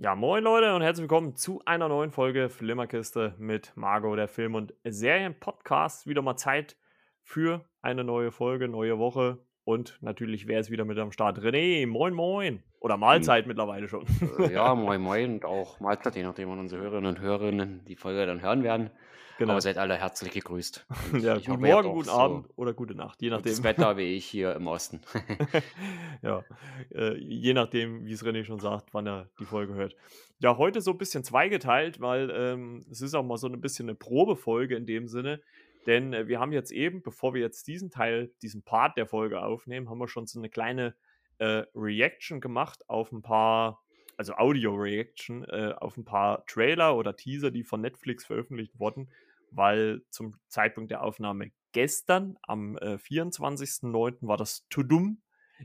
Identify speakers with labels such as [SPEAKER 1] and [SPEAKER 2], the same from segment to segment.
[SPEAKER 1] Ja, moin Leute und herzlich willkommen zu einer neuen Folge Flimmerkiste mit Margot, der Film- und Serien-Podcast. Wieder mal Zeit für eine neue Folge, neue Woche und natürlich wäre es wieder mit am Start. René, moin moin. Oder Mahlzeit hm. mittlerweile schon.
[SPEAKER 2] Äh, ja, moin moin und auch Mahlzeit, je nachdem, wann unsere Hörerinnen und Hörerinnen die Folge dann hören werden. Genau. Aber seid alle herzlich gegrüßt.
[SPEAKER 1] ja, guten Morgen, guten Abend so oder gute Nacht, je nachdem.
[SPEAKER 2] Das Wetter wie ich hier im Osten.
[SPEAKER 1] ja, äh, je nachdem, wie es René schon sagt, wann er die Folge hört. Ja, heute so ein bisschen zweigeteilt, weil ähm, es ist auch mal so ein bisschen eine Probefolge in dem Sinne. Denn äh, wir haben jetzt eben, bevor wir jetzt diesen Teil, diesen Part der Folge aufnehmen, haben wir schon so eine kleine äh, Reaction gemacht auf ein paar also Audio-Reaction äh, auf ein paar Trailer oder Teaser, die von Netflix veröffentlicht wurden, weil zum Zeitpunkt der Aufnahme gestern, am äh, 24.09., war das Tudum.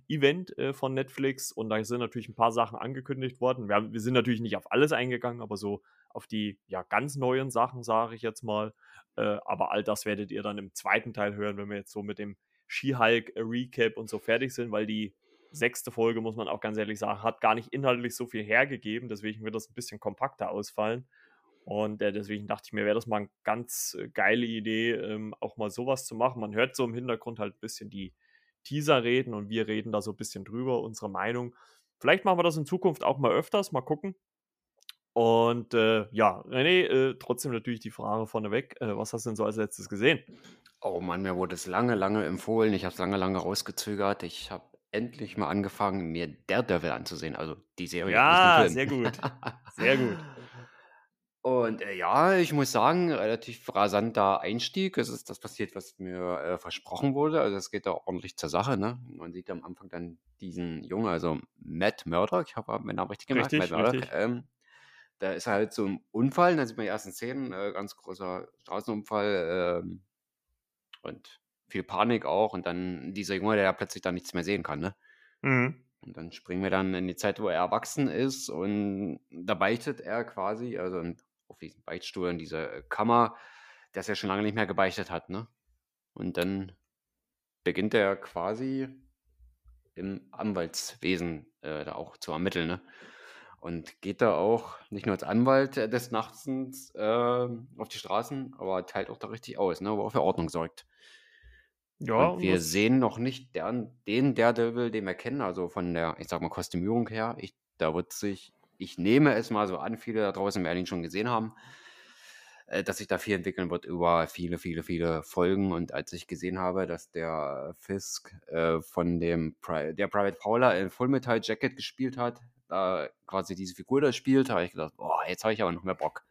[SPEAKER 1] Event äh, von Netflix und da sind natürlich ein paar Sachen angekündigt worden. Wir, haben, wir, sind natürlich nicht auf alles eingegangen, aber so auf die ja ganz neuen Sachen, sage ich jetzt mal. Äh, aber all das werdet ihr dann im zweiten Teil hören, wenn wir jetzt so mit dem She-Hulk Recap und so fertig sind, weil die sechste Folge, muss man auch ganz ehrlich sagen, hat gar nicht inhaltlich so viel hergegeben. Deswegen wird das ein bisschen kompakter ausfallen. Und äh, deswegen dachte ich mir, wäre das mal eine ganz äh, geile Idee, ähm, auch mal sowas zu machen. Man hört so im Hintergrund halt ein bisschen die Teaser reden und wir reden da so ein bisschen drüber, unsere Meinung. Vielleicht machen wir das in Zukunft auch mal öfters, mal gucken. Und äh, ja, René, äh, trotzdem natürlich die Frage vorneweg, äh, was hast du denn so als letztes gesehen?
[SPEAKER 2] Oh Mann, mir wurde es lange, lange empfohlen. Ich habe es lange, lange rausgezögert. Ich habe endlich mal angefangen, mir Daredevil anzusehen, also die Serie.
[SPEAKER 1] Ja, sehr gut. Sehr gut.
[SPEAKER 2] Und äh, ja, ich muss sagen, relativ rasanter Einstieg. Es ist das passiert, was mir äh, versprochen wurde. Also es geht da ordentlich zur Sache. Ne? Man sieht am Anfang dann diesen Jungen, also Matt Murdock, ich habe meinen Namen richtig gemacht,
[SPEAKER 1] richtig,
[SPEAKER 2] Matt
[SPEAKER 1] Murdock.
[SPEAKER 2] Ähm, da ist halt so ein Unfall, da sieht man die ersten Szenen, äh, ganz großer Straßenunfall ähm, und viel Panik auch. Und dann dieser Junge, der ja plötzlich dann nichts mehr sehen kann. Ne?
[SPEAKER 1] Mhm.
[SPEAKER 2] Und dann springen wir dann in die Zeit, wo er erwachsen ist und da beichtet er quasi, also auf diesen Beichtstuhl in dieser äh, Kammer, dass er schon lange nicht mehr gebeichtet hat, ne? Und dann beginnt er quasi im Anwaltswesen äh, da auch zu ermitteln, ne? Und geht da auch nicht nur als Anwalt des Nachtens äh, auf die Straßen, aber teilt auch da richtig aus, ne? Wo er für Ordnung sorgt. Ja, und wir sehen noch nicht den, den Daredevil, den wir kennen, also von der, ich sag mal, Kostümierung her. Ich, da wird sich ich nehme es mal so an, viele da draußen werden ihn schon gesehen haben, äh, dass sich da viel entwickeln wird über viele, viele, viele Folgen. Und als ich gesehen habe, dass der Fisk äh, von dem Pri der Private Paula in Full Metal Jacket gespielt hat, da quasi diese Figur da spielt, habe ich gedacht, boah, jetzt habe ich aber noch mehr Bock.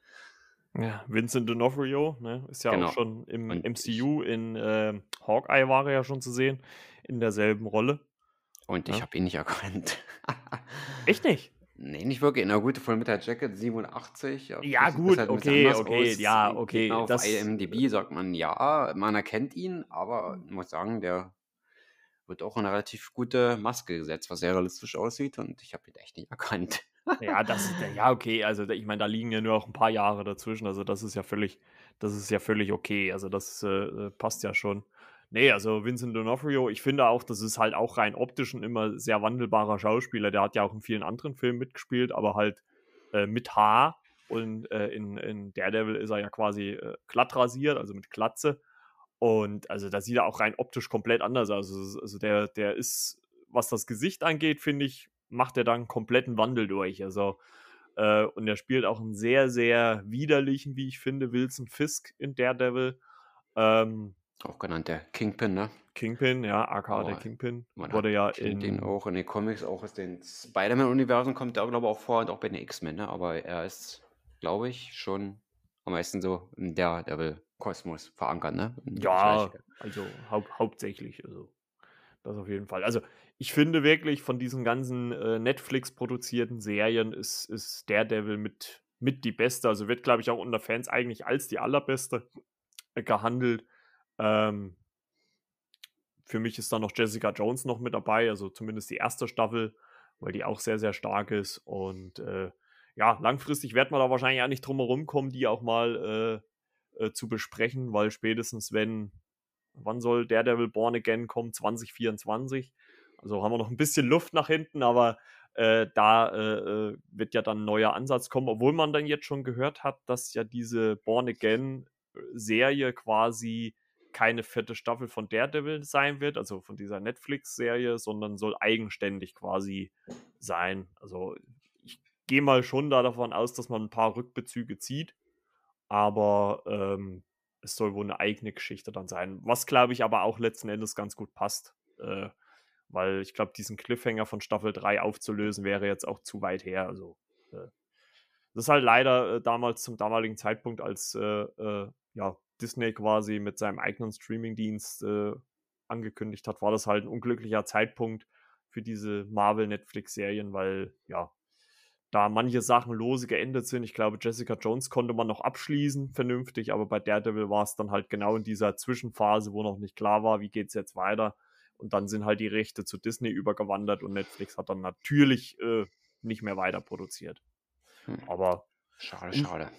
[SPEAKER 1] Ja, Vincent D'Onofrio, ne, ist ja genau. auch schon im und MCU in äh, Hawkeye war er ja schon zu sehen, in derselben Rolle.
[SPEAKER 2] Und ich ja. habe ihn nicht erkannt.
[SPEAKER 1] Echt nicht?
[SPEAKER 2] Nee, nicht wirklich. Na gut, von mit der Jacket 87.
[SPEAKER 1] Ja, gut, halt okay, okay, aus. ja, okay.
[SPEAKER 2] Genau, auf IMDb sagt man ja, man erkennt ihn, aber ich muss sagen, der wird auch eine relativ gute Maske gesetzt, was sehr realistisch aussieht und ich habe ihn echt nicht erkannt.
[SPEAKER 1] ja, das ist, ja, okay, also ich meine, da liegen ja nur auch ein paar Jahre dazwischen, also das ist ja völlig, das ist ja völlig okay, also das äh, passt ja schon. Nee, also Vincent D'Onofrio, ich finde auch, das ist halt auch rein optisch ein immer sehr wandelbarer Schauspieler. Der hat ja auch in vielen anderen Filmen mitgespielt, aber halt äh, mit Haar. Und äh, in, in Daredevil ist er ja quasi äh, glatt rasiert, also mit Glatze. Und also da sieht er auch rein optisch komplett anders aus. Also, also der, der ist, was das Gesicht angeht, finde ich, macht er da einen kompletten Wandel durch. Also, äh, und er spielt auch einen sehr, sehr widerlichen, wie ich finde, Wilson Fisk in Daredevil. Ähm,
[SPEAKER 2] auch genannt der Kingpin, ne?
[SPEAKER 1] Kingpin, ja, aka der Kingpin.
[SPEAKER 2] Man wurde ja in den auch in den Comics, auch aus den Spider-Man-Universen kommt er, glaube ich, auch vor und auch bei den X-Men, ne? Aber er ist, glaube ich, schon am meisten so in der Devil-Kosmos verankert, ne?
[SPEAKER 1] Ja, also hau hauptsächlich, also das auf jeden Fall. Also ich finde wirklich von diesen ganzen äh, Netflix-produzierten Serien ist, ist Daredevil mit, mit die beste. Also wird, glaube ich, auch unter Fans eigentlich als die allerbeste äh, gehandelt. Ähm, für mich ist da noch Jessica Jones noch mit dabei, also zumindest die erste Staffel, weil die auch sehr, sehr stark ist. Und äh, ja, langfristig wird man da wahrscheinlich auch nicht drum herum kommen, die auch mal äh, äh, zu besprechen, weil spätestens, wenn, wann soll Daredevil Born Again kommen? 2024. Also haben wir noch ein bisschen Luft nach hinten, aber Äh, da äh, äh, wird ja dann ein neuer Ansatz kommen, obwohl man dann jetzt schon gehört hat, dass ja diese Born Again-Serie quasi keine vierte Staffel von Daredevil sein wird, also von dieser Netflix-Serie, sondern soll eigenständig quasi sein. Also ich gehe mal schon da davon aus, dass man ein paar Rückbezüge zieht, aber ähm, es soll wohl eine eigene Geschichte dann sein. Was glaube ich aber auch letzten Endes ganz gut passt. Äh, weil ich glaube, diesen Cliffhanger von Staffel 3 aufzulösen wäre jetzt auch zu weit her. Also, äh, das ist halt leider äh, damals zum damaligen Zeitpunkt, als äh, äh, ja, Disney quasi mit seinem eigenen Streamingdienst äh, angekündigt hat, war das halt ein unglücklicher Zeitpunkt für diese Marvel-Netflix-Serien, weil ja, da manche Sachen lose geendet sind. Ich glaube, Jessica Jones konnte man noch abschließen, vernünftig, aber bei Daredevil war es dann halt genau in dieser Zwischenphase, wo noch nicht klar war, wie geht es jetzt weiter. Und dann sind halt die Rechte zu Disney übergewandert und Netflix hat dann natürlich äh, nicht mehr weiter produziert. Hm. Aber.
[SPEAKER 2] Schade, schade.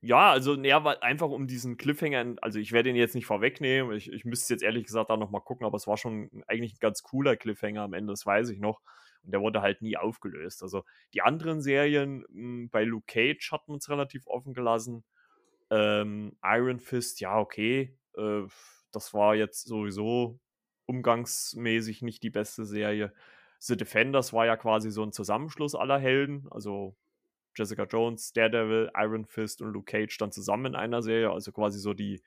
[SPEAKER 1] Ja, also ja, einfach um diesen Cliffhanger, also ich werde ihn jetzt nicht vorwegnehmen, ich, ich müsste jetzt ehrlich gesagt da nochmal gucken, aber es war schon eigentlich ein ganz cooler Cliffhanger am Ende, das weiß ich noch. Und der wurde halt nie aufgelöst. Also die anderen Serien, mh, hm, bei Luke Cage hat man es relativ offen gelassen. Ähm, Iron Fist, ja, okay. Äh, das war jetzt sowieso umgangsmäßig nicht die beste Serie. The Defenders war ja quasi so ein Zusammenschluss aller Helden, also Jessica Jones, Daredevil, Iron Fist und Luke Cage dann zusammen in einer Serie, also quasi so die,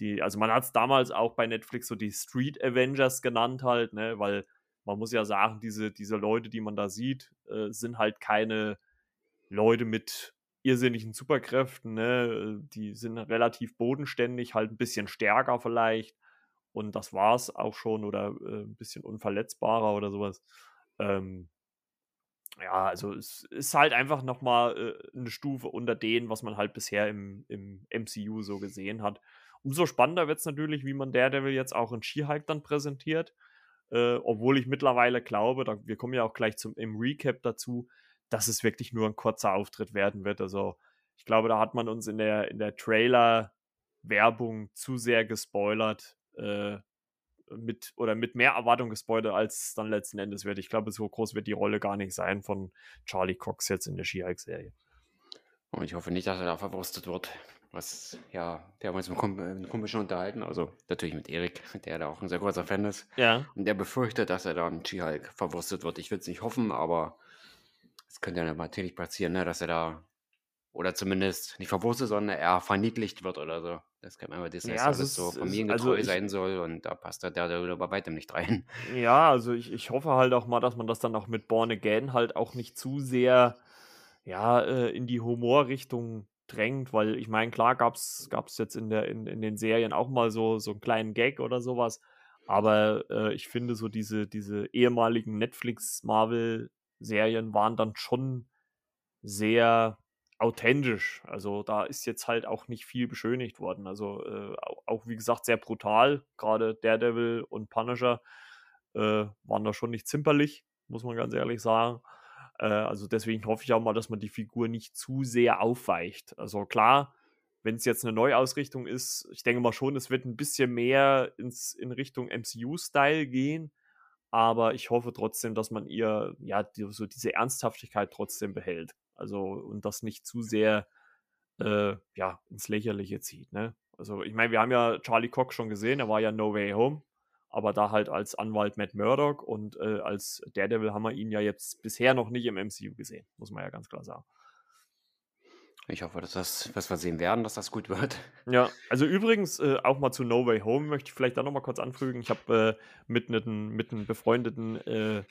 [SPEAKER 1] die, also man hat es damals auch bei Netflix so die Street Avengers genannt halt, ne, weil man muss ja sagen, diese, diese Leute, die man da sieht, äh, sind halt keine Leute mit irrsinnigen Superkräften, ne, die sind relativ bodenständig, halt ein bisschen stärker vielleicht und das war es auch schon oder äh, ein bisschen unverletzbarer oder sowas. Ähm, ja, also es ist halt einfach nochmal äh, eine Stufe unter denen, was man halt bisher im, im MCU so gesehen hat. Umso spannender wird es natürlich, wie man Daredevil jetzt auch in She-Hulk dann präsentiert. Äh, obwohl ich mittlerweile glaube, da, wir kommen ja auch gleich zum, im Recap dazu, dass es wirklich nur ein kurzer Auftritt werden wird. Also ich glaube, da hat man uns in der, in der Trailer-Werbung zu sehr gespoilert, äh, mit oder mit mehr Erwartung gespoilert, als dann letzten Endes wird. Ich glaube, so groß wird die Rolle gar nicht sein von Charlie Cox jetzt in der She-Hulk-Serie.
[SPEAKER 2] Und ich hoffe nicht, dass er da verwurstet wird. Was, ja, wir haben uns mit einem Kumpel schon unterhalten, also natürlich mit Erik, der da auch ein sehr großer Fan ist.
[SPEAKER 1] Ja.
[SPEAKER 2] Und der befürchtet, dass er da im She-Hulk verwurstet wird. Ich will es nicht hoffen, aber es könnte ja natürlich passieren, ne, dass er da oder zumindest nicht verwurstet, sondern er verniedlicht wird oder so. Das kann man aber Disney ja, alles so familiengetreu also sein soll und da passt der der bei weitem nicht rein.
[SPEAKER 1] Ja, also ich, ich hoffe halt auch mal, dass man das dann auch mit Born Again halt auch nicht zu sehr ja, äh, in die Humorrichtung drängt, weil ich meine, klar gab es jetzt in, der, in, in den Serien auch mal so, so einen kleinen Gag oder sowas, aber äh, ich finde so diese, diese ehemaligen Netflix-Marvel-Serien waren dann schon sehr authentisch. Also da ist jetzt halt auch nicht viel beschönigt worden. Also äh, auch, wie gesagt, sehr brutal. Gerade Daredevil und Punisher äh, waren da schon nicht zimperlich, muss man ganz ehrlich sagen. Äh, also deswegen hoffe ich auch mal, dass man die Figur nicht zu sehr aufweicht. Also klar, wenn es jetzt eine Neuausrichtung ist, ich denke mal schon, es wird ein bisschen mehr ins, in Richtung MCU-Style gehen. Aber ich hoffe trotzdem, dass man ihr ja die, so diese Ernsthaftigkeit trotzdem behält. Also und das nicht zu sehr äh, ja, ins Lächerliche zieht. Ne? Also ich meine, wir haben ja Charlie Cox schon gesehen, er war ja No Way Home, aber da halt als Anwalt Matt Murdock und äh, als Daredevil haben wir ihn ja jetzt bisher noch nicht im MCU gesehen, muss man ja ganz klar sagen.
[SPEAKER 2] Ich hoffe, dass das, was wir sehen werden, dass das gut wird.
[SPEAKER 1] Ja, also übrigens äh, auch mal zu No Way Home möchte ich vielleicht da nochmal kurz anfügen. Ich habe äh, mit einem mit einem befreundeten äh,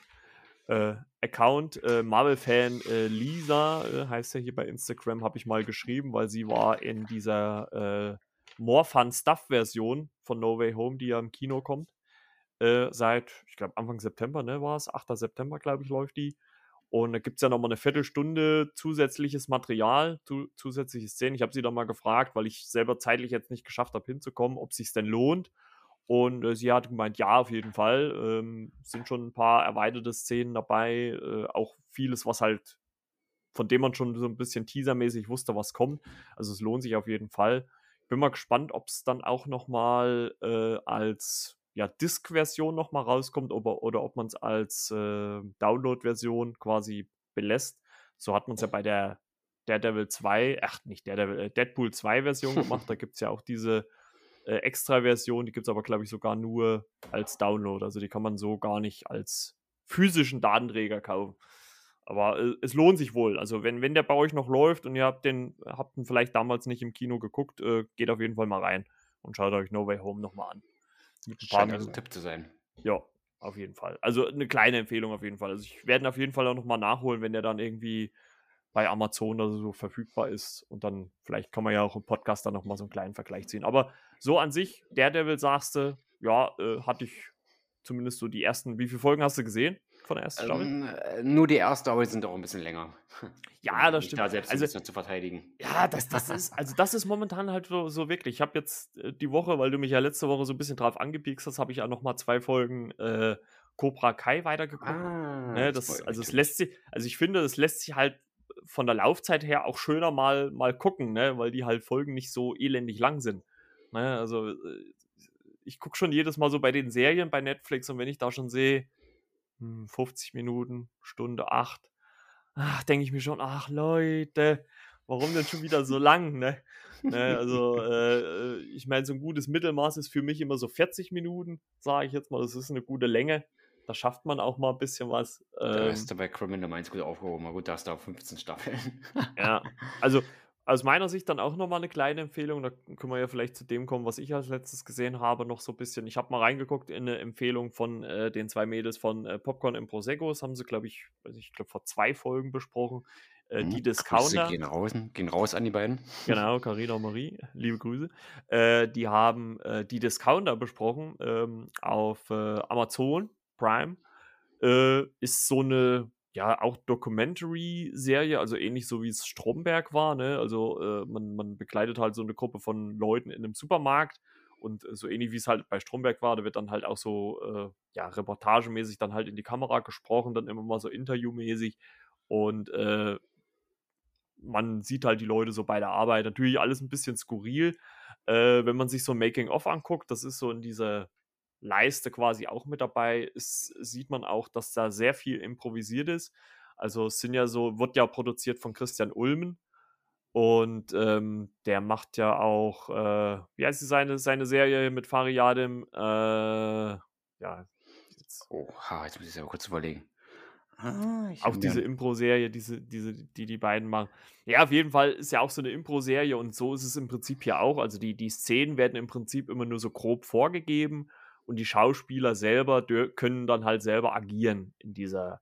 [SPEAKER 1] äh, Account, äh, Marvel-Fan Lisa, heißt ja hier bei Instagram, habe ich mal geschrieben, weil sie war in dieser More Fun Stuff-Version von No Way Home, die ja im Kino kommt. Äh, seit, ich glaube, Anfang September, ne, war es? 8. September, glaube ich, läuft die. Und da gibt es ja nochmal eine Viertelstunde zusätzliches Material, zu, zusätzliche Szenen. Ich habe sie dann mal gefragt, weil ich selber zeitlich jetzt nicht geschafft habe, hinzukommen, ob es sich denn lohnt. Und äh, sie hat gemeint, ja, auf jeden Fall. Ähm, sind schon ein paar erweiterte Szenen dabei. Äh, auch vieles, was halt, von dem man schon so ein bisschen teasermäßig wusste, was kommt. Also es lohnt sich auf jeden Fall. Bin mal gespannt, ob es dann auch nochmal äh, als ja, Disk-Version nochmal rauskommt oder, oder ob man es als äh, Download-Version quasi belässt. So hat man es ja bei der Daredevil 2, ach nicht Daredevil, äh, Deadpool 2 Version gemacht. Da gibt es ja auch diese äh, Extra-Version, die gibt es aber, glaube ich, sogar nur als Download. Also die kann man so gar nicht als physischen Datenträger kaufen. Aber äh, es lohnt sich wohl. Also wenn, wenn der bei euch noch läuft und ihr habt den, habt ihn vielleicht damals nicht im Kino geguckt, äh, geht auf jeden Fall mal rein und schaut euch No Way Home nochmal an.
[SPEAKER 2] Mit ein paar also ein Tipp zu sein.
[SPEAKER 1] Ja, auf jeden Fall. Also eine kleine Empfehlung auf jeden Fall. Also ich werde ihn auf jeden Fall auch nochmal nachholen, wenn der dann irgendwie bei Amazon oder so verfügbar ist. Und dann vielleicht kann man ja auch im Podcast dann nochmal so einen kleinen Vergleich ziehen. Aber so an sich, Daredevil sagst du, ja, äh, hatte ich zumindest so die ersten, wie viele Folgen hast du gesehen von der ersten Staffel?
[SPEAKER 2] Ähm, äh, nur die erste, aber die sind auch ein bisschen länger.
[SPEAKER 1] Ja, das stimmt.
[SPEAKER 2] Da selbst also, ein bisschen zu verteidigen.
[SPEAKER 1] Ja, das, das ist, also das ist momentan halt so, so wirklich. Ich habe jetzt äh, die Woche, weil du mich ja letzte Woche so ein bisschen drauf angepiekst hast, habe ich ja nochmal zwei Folgen äh, Cobra Kai weitergeguckt. Ah, ne, das, also es lässt sich, also ich finde, es lässt sich halt von der Laufzeit her auch schöner mal, mal gucken, ne, weil die halt Folgen nicht so elendig lang sind. Ne, also äh, ich gucke schon jedes Mal so bei den Serien bei Netflix und wenn ich da schon sehe, 50 hm, Minuten, Stunde 8, denke ich mir schon, ach Leute, warum denn schon wieder so lang, ne? ne also, äh, ich meine, so ein gutes Mittelmaß ist für mich immer so 40 Minuten, sage ich jetzt mal, das ist eine gute Länge. Da schafft man auch mal ein bisschen was.
[SPEAKER 2] Da ähm, ist bei Criminal Minds gut aufgehoben, aber gut, da hast du auch 15 Staffeln.
[SPEAKER 1] ja, also aus meiner Sicht dann auch nochmal eine kleine Empfehlung. Da können wir ja vielleicht zu dem kommen, was ich als letztes gesehen habe, noch so ein bisschen. Ich habe mal reingeguckt in eine Empfehlung von äh, den zwei Mädels von äh, Popcorn im Prosecco. Das haben sie, glaube ich, ich glaube, vor zwei Folgen besprochen. Äh, hm, die Discounter.
[SPEAKER 2] Gehen raus, gehen raus an die beiden.
[SPEAKER 1] Genau, Carina und Marie, liebe Grüße. Äh, die haben äh, die Discounter besprochen ähm, auf äh, Amazon Prime. ist so eine ja, auch Documentary-Serie, also ähnlich so wie es Stromberg war, ne? Also äh, man, man begleitet halt so eine Gruppe von Leuten in einem Supermarkt und äh, so ähnlich wie es halt bei Stromberg war, da wird dann halt auch so, äh, ja, reportagemäßig dann halt in die Kamera gesprochen, dann immer mal so interviewmäßig und äh, man sieht halt die Leute so bei der Arbeit. Natürlich alles ein bisschen skurril. Äh, wenn man sich so Making-of anguckt, das ist so in dieser Leiste quasi auch mit dabei ist, sieht man auch, dass da sehr viel improvisiert ist. Also es sind ja so, wird ja produziert von Christian Ulmen und ähm, der macht ja auch, äh, wie heißt seine, seine Serie mit Fariadim? Äh, ja.
[SPEAKER 2] Jetzt. Oh, jetzt muss ich aber kurz überlegen.
[SPEAKER 1] Ah, auch diese Impro-Serie, diese, diese, die die beiden machen. Ja, auf jeden Fall ist ja auch so eine Impro-Serie und so ist es im Prinzip hier auch. Also die, die Szenen werden im Prinzip immer nur so grob vorgegeben und die Schauspieler selber können dann halt selber agieren in dieser,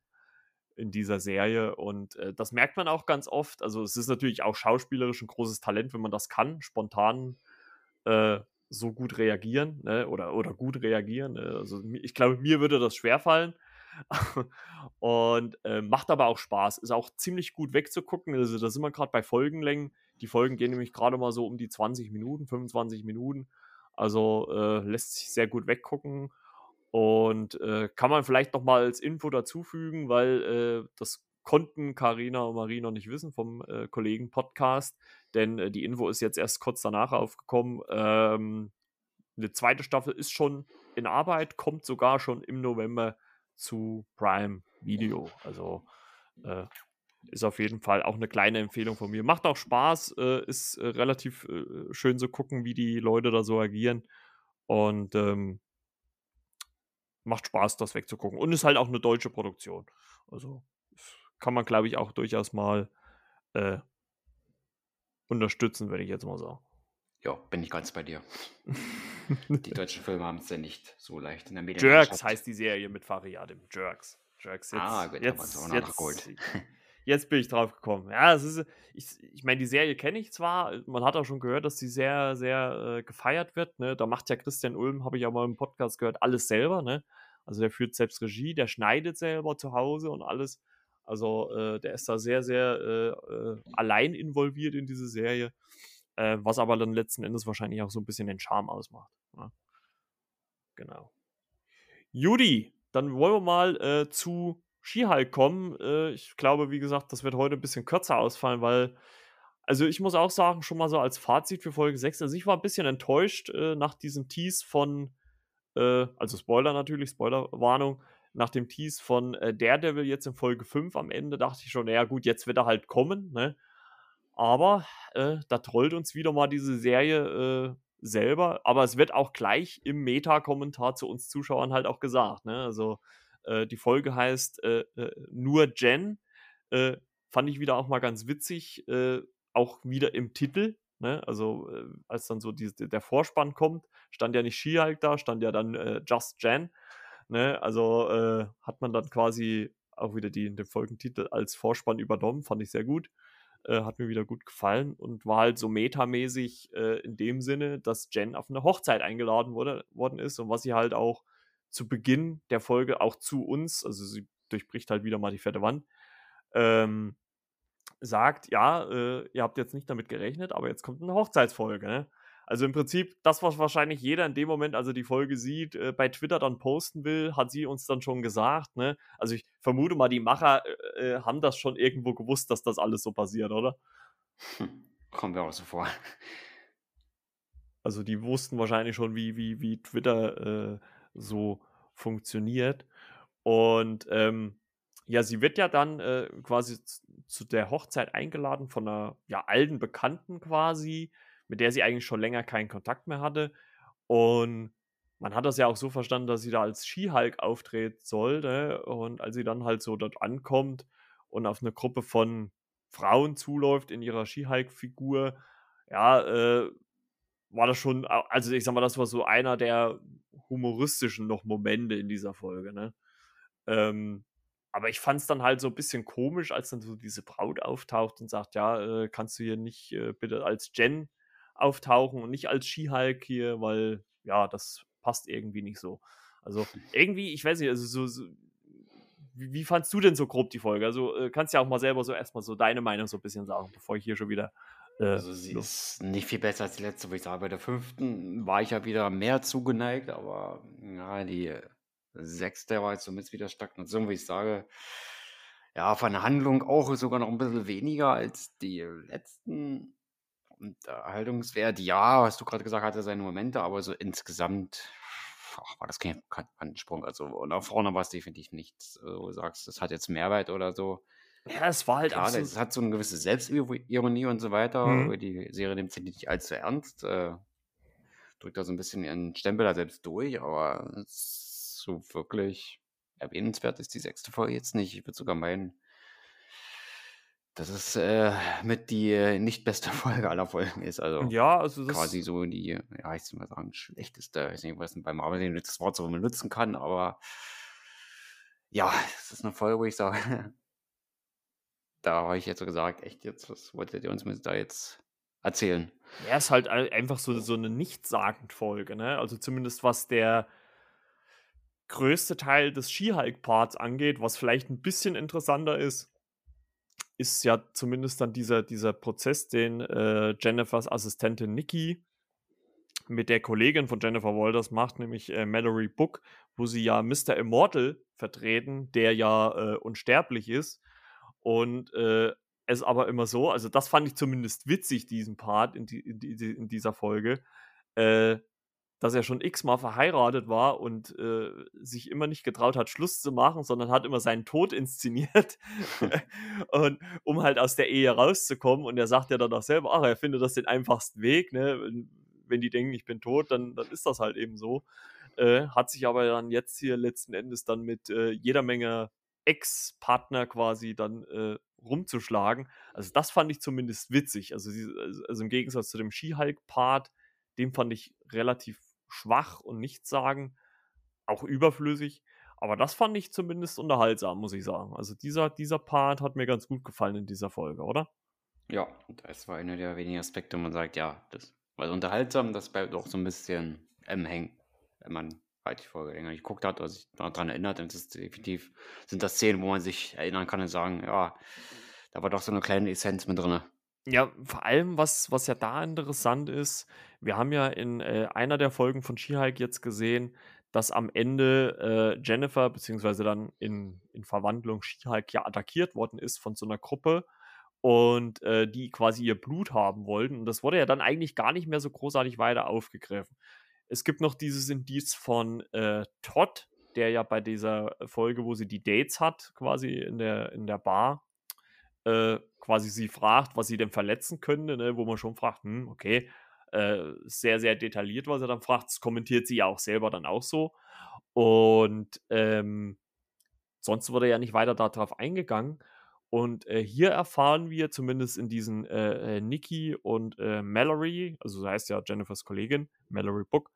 [SPEAKER 1] in dieser Serie. Und äh, das merkt man auch ganz oft. Also es ist natürlich auch schauspielerisch ein großes Talent, wenn man das kann, spontan äh, so gut reagieren ne? oder, oder gut reagieren. Ne? Also ich glaube, mir würde das schwerfallen. und äh, macht aber auch Spaß. Ist auch ziemlich gut wegzugucken. Also da sind wir gerade bei Folgenlängen. Die Folgen gehen nämlich gerade mal so um die 20 Minuten, 25 Minuten. Also äh, lässt sich sehr gut weggucken und äh, kann man vielleicht noch mal als Info dazufügen, weil äh, das konnten Karina und Marie noch nicht wissen vom äh, Kollegen Podcast, denn äh, die Info ist jetzt erst kurz danach aufgekommen. Ähm, eine zweite Staffel ist schon in Arbeit, kommt sogar schon im November zu Prime Video. Also äh, ist auf jeden Fall auch eine kleine Empfehlung von mir. Macht auch Spaß, äh, ist äh, relativ äh, schön zu gucken, wie die Leute da so agieren. Und ähm, macht Spaß, das wegzugucken. Und ist halt auch eine deutsche Produktion. Also kann man, glaube ich, auch durchaus mal äh, unterstützen, würde ich jetzt mal sagen.
[SPEAKER 2] Ja, bin ich ganz bei dir. die deutschen Filme haben es ja nicht so leicht in der
[SPEAKER 1] Medien. Jerks heißt die Serie mit Fariadim. Jerks. Jerks.
[SPEAKER 2] Jetzt, ah, gut, jetzt, haben wir jetzt, jetzt,
[SPEAKER 1] Jetzt bin ich drauf gekommen. Ja, es ist, ich, ich meine, die Serie kenne ich zwar, man hat auch schon gehört, dass die sehr, sehr äh, gefeiert wird. Ne? Da macht ja Christian Ulm, habe ich ja mal im Podcast gehört, alles selber. Ne? Also der führt selbst Regie, der schneidet selber zu Hause und alles. Also äh, der ist da sehr, sehr äh, äh allein involviert in diese Serie, äh, was aber dann letzten Endes wahrscheinlich auch so ein bisschen den Charme ausmacht. Ne? Genau. Judy, dann wollen wir mal äh, zu Skihike kommen. Äh, ich glaube, wie gesagt, das wird heute ein bisschen kürzer ausfallen, weil, also ich muss auch sagen, schon mal so als Fazit für Folge 6, also ich war ein bisschen enttäuscht äh, nach diesem Tease von, äh, also Spoiler natürlich, Spoilerwarnung, nach dem Tease von äh, Daredevil jetzt in Folge 5 am Ende, dachte ich schon, naja gut, jetzt wird er halt kommen, ne? Aber äh, da trollt uns wieder mal diese Serie äh, selber. Aber es wird auch gleich im Meta-Kommentar zu uns Zuschauern halt auch gesagt. Ne? Also äh, die Folge heißt äh, äh Nur Jen. Äh, fand ich wieder auch mal ganz witzig. Äh, auch wieder im Titel. Ne? Also als dann so die, der Vorspann kommt, stand ja nicht She-Hulk da, stand ja dann Just Jen. Ne? Also hat man dann quasi auch wieder die, den Folgentitel als Vorspann übernommen. Fand ich sehr gut. Äh, hat mir wieder gut gefallen und war halt so metamäßig äh, in dem Sinne, dass Jen auf eine Hochzeit eingeladen wurde, worden ist und was sie halt auch zu Beginn der Folge auch zu uns, also sie durchbricht halt wieder mal die fette Wand, ähm, sagt, ja, äh, ihr habt jetzt nicht damit gerechnet, aber jetzt kommt eine Hochzeitsfolge. Ne? Also im Prinzip das, was wahrscheinlich jeder in dem Moment, als er die Folge sieht, äh, bei Twitter dann posten will, hat sie uns dann schon gesagt. Ne? Also ich vermute mal, die Macher äh, äh haben das schon irgendwo gewusst, dass das alles so passiert, oder?
[SPEAKER 2] Hm, kommt mir auch so vor.
[SPEAKER 1] Also die wussten wahrscheinlich schon, wie, wie, wie Twitter äh, so funktioniert. Und ähm, ja, sie wird ja dann äh, quasi zu der Hochzeit eingeladen von einer ja, alten Bekannten quasi, mit der sie eigentlich schon länger keinen Kontakt mehr hatte. Und man hat das ja auch so verstanden, dass sie da als Skihulk auftreten sollte. Und als sie dann halt so dort ankommt und auf eine Gruppe von Frauen zuläuft in ihrer Skihulk-Figur, ja, äh, war das schon, also ich sag mal, das war so einer der humoristischen noch Momente in dieser Folge, ne? Ähm, aber ich fand es dann halt so ein bisschen komisch, als dann so diese Braut auftaucht und sagt, ja, äh, kannst du hier nicht äh, bitte als Jen auftauchen und nicht als Skihulk hier, weil ja, das passt irgendwie nicht so. Also irgendwie, ich weiß nicht, also so, so wie, wie, fandst du denn so grob die Folge? Also äh, kannst ja auch mal selber so erstmal so deine Meinung so ein bisschen sagen, bevor ich hier schon wieder.
[SPEAKER 2] Äh, also sie los. ist nicht viel besser als die letzte, wo ich sage, bei der fünften war ich ja wieder mehr zugeneigt, aber ja, die sechste war jetzt somit wieder Stagnation, wie ich sage. Ja, von der Handlung auch sogar noch ein bisschen weniger als die letzten. Unterhaltungswert, ja, hast du gerade gesagt, hatte seine Momente, aber so insgesamt ach, war das kein Quantensprung. Also nach vorne war es definitiv nichts, du sagst, das hat jetzt Mehrwert oder so.
[SPEAKER 1] Ja, es war halt
[SPEAKER 2] Klar, es hat so eine gewisse Selbstironie und so weiter. Mhm. Die Serie nimmt sich nicht allzu ernst. Äh, drückt da so ein bisschen ihren Stempel da selbst durch, aber so wirklich erwähnenswert ist die sechste Folge jetzt nicht. Ich würde sogar meinen, das ist äh, mit die nicht beste Folge aller Folgen ist. Also
[SPEAKER 1] ja, also
[SPEAKER 2] das quasi so die, ja, ich soll mal sagen, schlechteste. Ich weiß nicht, was man bei Marvel das Wort so benutzen kann, aber ja, es ist eine Folge, wo ich sage, da habe ich jetzt so gesagt, echt jetzt, was wolltet ihr uns da jetzt erzählen?
[SPEAKER 1] Ja, ist halt einfach so, so eine nichtssagend Folge, ne? Also zumindest was der größte Teil des Skihulk-Parts angeht, was vielleicht ein bisschen interessanter ist ist ja zumindest dann dieser, dieser Prozess, den äh, Jennifers Assistentin Nikki mit der Kollegin von Jennifer Walters macht, nämlich äh, Mallory Book, wo sie ja Mr. Immortal vertreten, der ja äh, unsterblich ist. Und äh, es aber immer so, also das fand ich zumindest witzig, diesen Part in, die, in, die, in dieser Folge, äh, dass er schon x-mal verheiratet war und äh, sich immer nicht getraut hat, Schluss zu machen, sondern hat immer seinen Tod inszeniert, und, um halt aus der Ehe rauszukommen. Und er sagt ja dann auch selber, ach, er findet das den einfachsten Weg. Ne? Wenn, wenn die denken, ich bin tot, dann, dann ist das halt eben so. Äh, hat sich aber dann jetzt hier letzten Endes dann mit äh, jeder Menge Ex-Partner quasi dann äh, rumzuschlagen. Also das fand ich zumindest witzig. Also, also, also im Gegensatz zu dem Skihulk-Part, den fand ich relativ schwach und nichts sagen, auch überflüssig. Aber das fand ich zumindest unterhaltsam, muss ich sagen. Also dieser, dieser Part hat mir ganz gut gefallen in dieser Folge, oder?
[SPEAKER 2] Ja, das war einer der wenigen Aspekte, wo man sagt, ja, das war unterhaltsam, das bleibt auch so ein bisschen ähm, hängen, wenn man halt die Folge länger geguckt hat oder sich daran erinnert. Das ist definitiv, sind das Szenen, wo man sich erinnern kann und sagen, ja, da war doch so eine kleine Essenz mit drin.
[SPEAKER 1] Ja, vor allem, was, was ja da interessant ist, wir haben ja in äh, einer der Folgen von She-Hulk jetzt gesehen, dass am Ende äh, Jennifer, beziehungsweise dann in, in Verwandlung She-Hulk ja attackiert worden ist von so einer Gruppe und äh, die quasi ihr Blut haben wollten. Und das wurde ja dann eigentlich gar nicht mehr so großartig weiter aufgegriffen. Es gibt noch dieses Indiz von äh, Todd, der ja bei dieser Folge, wo sie die Dates hat, quasi in der, in der Bar, äh, quasi sie fragt, was sie denn verletzen könnte, ne, wo man schon fragt, hm, okay, äh, sehr, sehr detailliert, was er dann fragt. Das kommentiert sie ja auch selber dann auch so. Und ähm, sonst wurde ja nicht weiter darauf eingegangen. Und äh, hier erfahren wir zumindest in diesen äh, äh, Nikki und äh, Mallory, also so heißt ja Jennifers Kollegin, Mallory Book,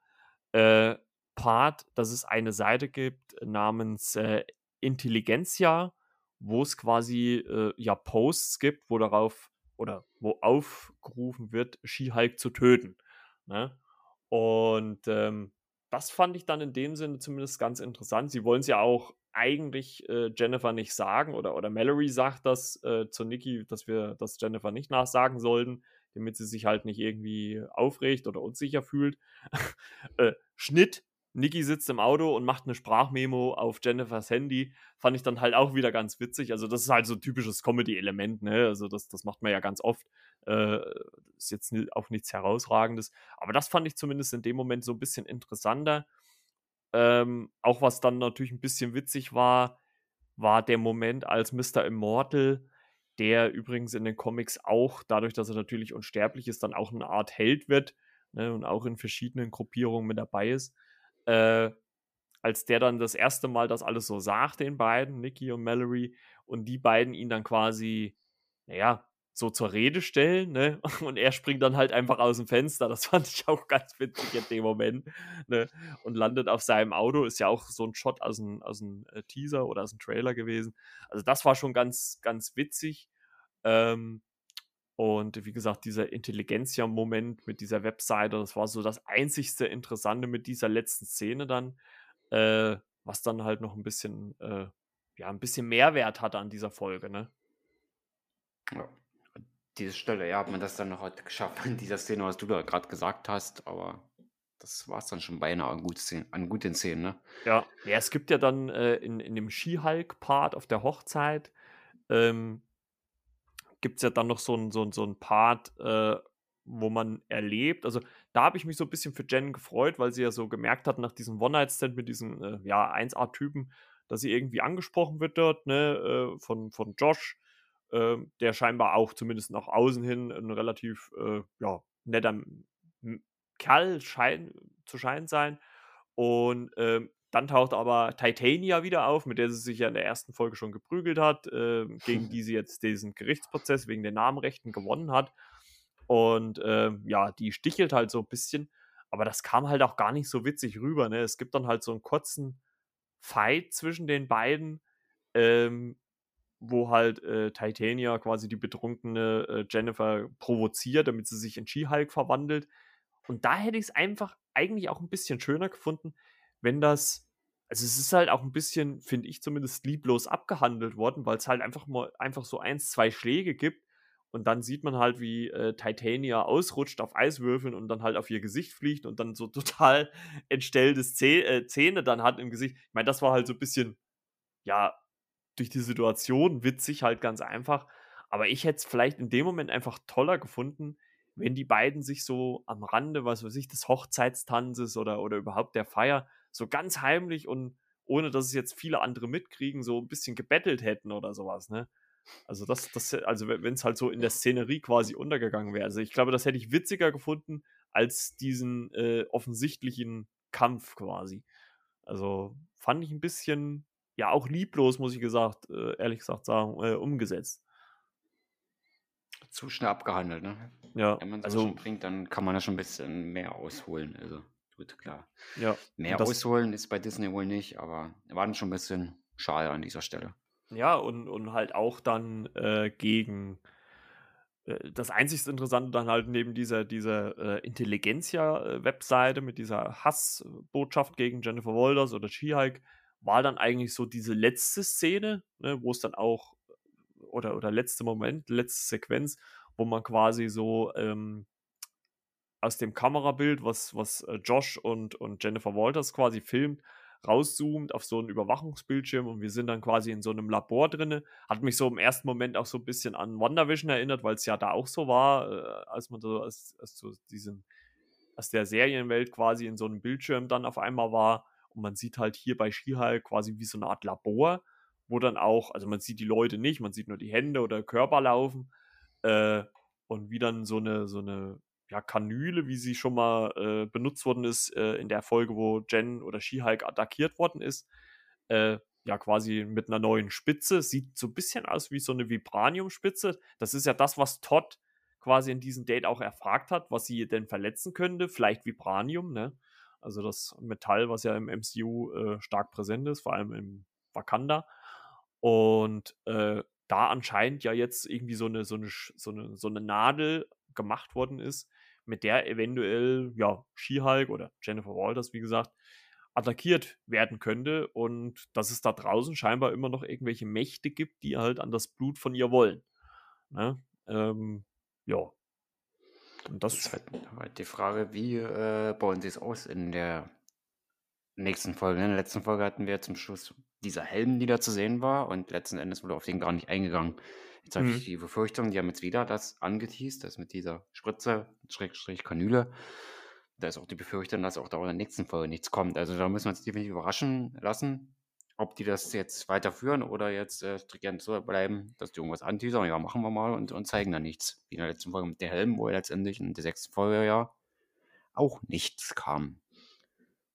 [SPEAKER 1] äh, Part, dass es eine Seite gibt namens äh, Intelligenzia, wo es quasi ja Posts gibt, wo darauf oder wo aufgerufen wird, She-Hulk zu töten. Ne? Und ähm, das fand ich dann in dem Sinne zumindest ganz interessant. Sie wollen es ja auch eigentlich äh, Jennifer nicht sagen oder, oder Mallory sagt das äh, zu Nikki, dass wir das Jennifer nicht nachsagen sollten, damit sie sich halt nicht irgendwie aufregt oder unsicher fühlt. äh, Schnitt, Nikki sitzt im Auto und macht eine Sprachmemo auf Jennifers Handy. Fand ich dann halt auch wieder ganz witzig. Also, das ist halt so ein typisches Comedy-Element, ne? Also, das, das macht man ja ganz oft. Äh, ist jetzt auch nichts Herausragendes. Aber das fand ich zumindest in dem Moment so ein bisschen interessanter. Ähm, auch was dann natürlich ein bisschen witzig war, war der Moment, als Mr. Immortal, der übrigens in den Comics auch, dadurch, dass er natürlich unsterblich ist, dann auch eine Art Held wird ne, und auch in verschiedenen Gruppierungen mit dabei ist. Äh, als der dann das erste Mal das alles so sagt, den beiden, Nicky und Mallory, und die beiden ihn dann quasi, naja, so zur Rede stellen, ne? Und er springt dann halt einfach aus dem Fenster. Das fand ich auch ganz witzig in dem Moment, ne? Und landet auf seinem Auto. Ist ja auch so ein Shot aus einem aus äh, Teaser oder aus einem Trailer gewesen. Also das war schon ganz, ganz witzig. Ähm, und wie gesagt, dieser Intelligenzia-Moment mit dieser Webseite, das war so das einzigste Interessante mit dieser letzten Szene dann, äh, was dann halt noch ein bisschen, äh, ja, ein bisschen Mehrwert hatte an dieser Folge, ne?
[SPEAKER 2] Ja diese Stelle, ja, hat man das dann noch heute geschafft in dieser Szene, was du da gerade gesagt hast, aber das war es dann schon beinahe an, gut an guten Szenen, ne?
[SPEAKER 1] Ja, ja es gibt ja dann äh, in, in dem Skihulk-Part auf der Hochzeit, ähm, gibt es ja dann noch so ein, so so ein Part, äh, wo man erlebt, also da habe ich mich so ein bisschen für Jen gefreut, weil sie ja so gemerkt hat, nach diesem One-Night-Stand mit diesen, äh, ja, 1A-Typen, dass sie irgendwie angesprochen wird dort, ne, äh, von, von Josh äh, der scheinbar auch zumindest nach außen hin ein relativ äh, ja, netter Kerl schein, zu scheinen sein. Und äh, dann taucht aber Titania wieder auf, mit der sie sich ja in der ersten Folge schon geprügelt hat, äh, gegen die sie jetzt diesen Gerichtsprozess wegen der Namenrechten gewonnen hat. Und äh, ja, die stichelt halt so ein bisschen, aber das kam halt auch gar nicht so witzig rüber. Ne? Es gibt dann halt so einen kurzen Fight zwischen den beiden, ähm, wo halt äh, Titania quasi die betrunkene äh, Jennifer provoziert, damit sie sich in She-Hulk verwandelt. Und da hätte ich es einfach eigentlich auch ein bisschen schöner gefunden, wenn das, also es ist halt auch ein bisschen, finde ich zumindest, lieblos abgehandelt worden, weil es halt einfach mal einfach so eins, zwei Schläge gibt und dann sieht man halt, wie äh, Titania ausrutscht auf Eiswürfeln und dann halt auf ihr Gesicht fliegt und dann so total entstellte Zäh äh, Zähne dann hat im Gesicht. Ich meine, das war halt so ein bisschen, ja, durch die Situation witzig, halt ganz einfach. Aber ich hätte es vielleicht in dem Moment einfach toller gefunden, wenn die beiden sich so am Rande, was weiß ich, des Hochzeitstanzes oder, oder überhaupt der Feier so ganz heimlich und ohne dass es jetzt viele andere mitkriegen, so ein bisschen gebettelt hätten oder sowas, ne? Also das, das, also wenn es halt so in der Szenerie quasi untergegangen wäre. Also ich glaube, das hätte ich witziger gefunden als diesen äh, offensichtlichen Kampf quasi. Also fand ich ein bisschen, ja auch lieblos, muss ich gesagt, äh, ehrlich gesagt sagen, äh, umgesetzt.
[SPEAKER 2] Zu schnell abgehandelt, ne?
[SPEAKER 1] Ja.
[SPEAKER 2] Wenn man so also, bringt, dann kann man da schon ein bisschen mehr ausholen. Also, gut, klar.
[SPEAKER 1] Ja.
[SPEAKER 2] Mehr ausholen ist bei Disney wohl nicht, aber war dann schon ein bisschen schade an dieser Stelle.
[SPEAKER 1] Ja, und, und halt auch dann äh, gegen äh, das einzigste Interessante dann halt neben dieser, dieser äh, Intelligenzia-Webseite mit dieser Hassbotschaft gegen Jennifer Walters oder She-Hulk war dann eigentlich so diese letzte Szene, ne, wo es dann auch, oder, oder letzte Moment, letzte Sequenz, wo man quasi so ähm, aus dem Kamerabild, was, was äh, Josh und, und Jennifer Walters quasi filmt, rauszoomt auf so einen Überwachungsbildschirm und wir sind dann quasi in so einem Labor drinne. Hat mich so im ersten Moment auch so ein bisschen an WandaVision erinnert, weil es ja da auch so war, äh, als man so als, als so diesen, aus der Serienwelt quasi in so einem Bildschirm dann auf einmal war Und man sieht halt hier bei She-Hulk quasi wie so eine Art Labor, wo dann auch, also man sieht die Leute nicht, man sieht nur die Hände oder Körper laufen. Äh, und wie dann so eine, so eine ja, Kanüle, wie sie schon mal äh, benutzt worden ist äh, in der Folge, wo Jen oder She-Hulk attackiert worden ist. Äh, ja, quasi mit einer neuen Spitze. Sieht so ein bisschen aus wie so eine Vibranium-Spitze. Das ist ja das, was Todd quasi in diesem Date auch erfragt hat, was sie denn verletzen könnte. Vielleicht Vibranium, ne? Also das Metall, was ja im MCU äh, stark präsent ist, vor allem im Wakanda. Und äh, da anscheinend ja jetzt irgendwie so eine, so eine, so eine, so eine Nadel gemacht worden ist, mit der eventuell, ja, She-Hulk oder Jennifer Walters, wie gesagt, attackiert werden könnte und dass es da draußen scheinbar immer noch irgendwelche Mächte gibt, die halt an das Blut von ihr wollen. Ne? Ähm, ja.
[SPEAKER 2] Und das, das ist halt, halt die Frage, wie äh, bauen sie es aus in der nächsten Folge. In der letzten Folge hatten wir zum Schluss dieser Helm, die da zu sehen war und letzten Endes wurde auf den gar nicht eingegangen. Jetzt habe ich mhm. die Befürchtung, die haben jetzt wieder das angeteased, das mit dieser Spritze, Schrägstrich Kanüle. Da ist auch die Befürchtung, dass auch da in der nächsten Folge nichts kommt. Also da müssen wir uns definitiv überraschen lassen, ob die das jetzt weiterführen oder jetzt äh, stringent so bleiben, dass die irgendwas anteasern. Ja, machen wir mal und, und zeigen dann nichts. Wie in der letzten Folge mit der Helm, wo letztendlich in der sechsten Folge ja auch nichts kam.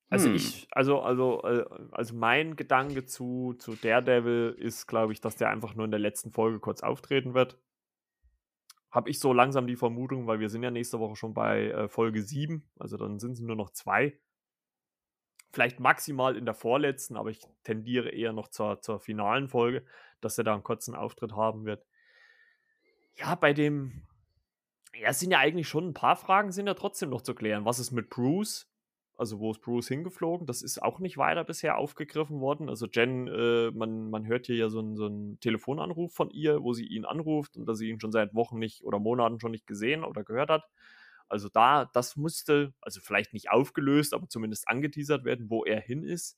[SPEAKER 1] Also hm. ich, also, also, äh, also mein Gedanke zu, zu Daredevil ist, glaube ich, dass der einfach nur in der letzten Folge kurz auftreten wird. Habe ich so langsam die Vermutung, weil wir sind ja nächste Woche schon bei äh, Folge 7, also dann sind es nur noch zwei. Vielleicht maximal in der vorletzten, aber ich tendiere eher noch zur, zur finalen Folge, dass er da einen kurzen Auftritt haben wird. Ja, bei dem, ja, es sind ja eigentlich schon ein paar Fragen, sind ja trotzdem noch zu klären. Was ist mit Bruce? also wo ist Bruce hingeflogen? Das ist auch nicht weiter bisher aufgegriffen worden. Also Jen, äh, man, man hört hier ja so einen so Telefonanruf von ihr, wo sie ihn anruft und dass sie ihn schon seit Wochen nicht oder Monaten schon nicht gesehen oder gehört hat. Also da, das musste, also vielleicht nicht aufgelöst, aber zumindest angeteasert werden, wo er hin ist.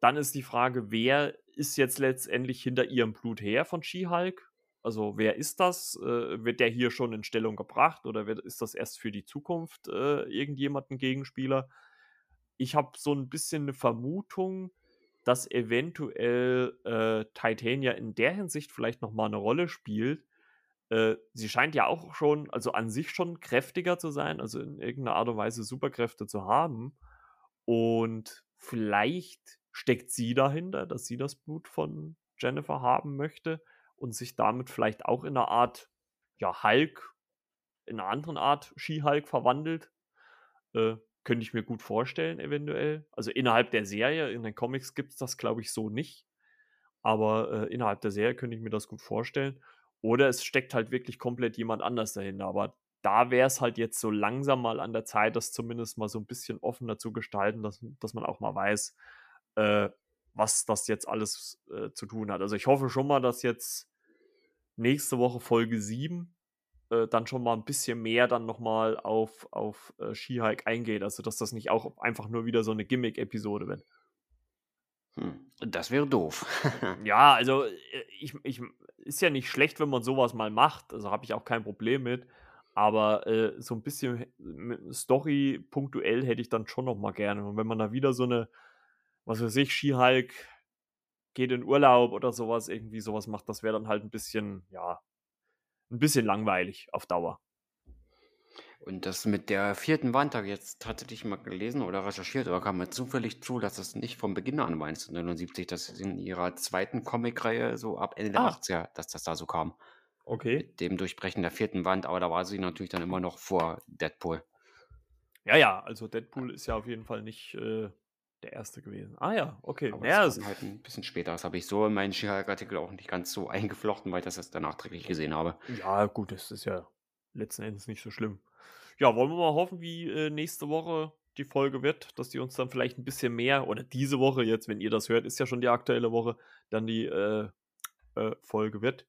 [SPEAKER 1] Dann ist die Frage, wer ist jetzt letztendlich hinter ihrem Blut her von She-Hulk? Also wer ist das? Äh, wird der hier schon in Stellung gebracht oder wird, ist das erst für die Zukunft äh, irgendjemand ein Gegenspieler? Ich habe so ein bisschen eine Vermutung, dass eventuell äh, Titania in der Hinsicht vielleicht noch mal eine Rolle spielt. Äh, sie scheint ja auch schon, also an sich schon kräftiger zu sein, also in irgendeiner Art und Weise Superkräfte zu haben. Und vielleicht steckt sie dahinter, dass sie das Blut von Jennifer haben möchte und sich damit vielleicht auch in einer Art, ja, Hulk, in einer anderen Art Ski-Hulk verwandelt. Äh, könnte ich mir gut vorstellen, eventuell. Also innerhalb der Serie, in den Comics gibt es das, glaube ich, so nicht. Aber äh, innerhalb der Serie könnte ich mir das gut vorstellen. Oder es steckt halt wirklich komplett jemand anders dahinter. Aber da wäre es halt jetzt so langsam mal an der Zeit, das zumindest mal so ein bisschen offener zu gestalten, dass, dass man auch mal weiß, äh, was das jetzt alles äh, zu tun hat. Also ich hoffe schon mal, dass jetzt nächste Woche Folge 7 äh, dann schon mal ein bisschen mehr dann nochmal auf, auf äh, She-Hulk eingeht. Also, dass das nicht auch einfach nur wieder so eine Gimmick-Episode wird.
[SPEAKER 2] Hm, das wäre doof.
[SPEAKER 1] ja, also äh, ich, ich, ist ja nicht schlecht, wenn man sowas mal macht. Also habe ich auch kein Problem mit. Aber äh, so ein bisschen Story punktuell hätte ich dann schon noch mal gerne. Und wenn man da wieder so eine, was weiß ich, She-Hulk geht in Urlaub oder sowas, irgendwie sowas macht, das wäre dann halt ein bisschen, ja, ein bisschen langweilig auf Dauer.
[SPEAKER 2] Und das mit der vierten Wand habe ich jetzt tatsächlich mal gelesen oder recherchiert oder kam mir zufällig zu, dass das nicht von Beginn an war 1979, dass in ihrer zweiten Comicreihe so ab Ende ah. der 80er, dass das da so kam.
[SPEAKER 1] Okay.
[SPEAKER 2] Mit dem Durchbrechen der vierten Wand, aber da war sie natürlich dann immer noch vor Deadpool.
[SPEAKER 1] Ja, ja, also Deadpool ist ja auf jeden Fall nicht äh, der erste gewesen. Ah ja, okay.
[SPEAKER 2] Aber
[SPEAKER 1] ja,
[SPEAKER 2] das kam halt ein bisschen später. Das habe ich so in meinen She-Hulk-Artikel auch nicht ganz so eingeflochten, weil ich das erst danach nachträglich gesehen habe.
[SPEAKER 1] Ja, gut, das ist ja letzten Endes nicht so schlimm. Ja, wollen wir mal hoffen, wie äh, nächste Woche die Folge wird, dass die uns dann vielleicht ein bisschen mehr, oder diese Woche jetzt, wenn ihr das hört, ist ja schon die aktuelle Woche, dann die äh, äh, Folge wird.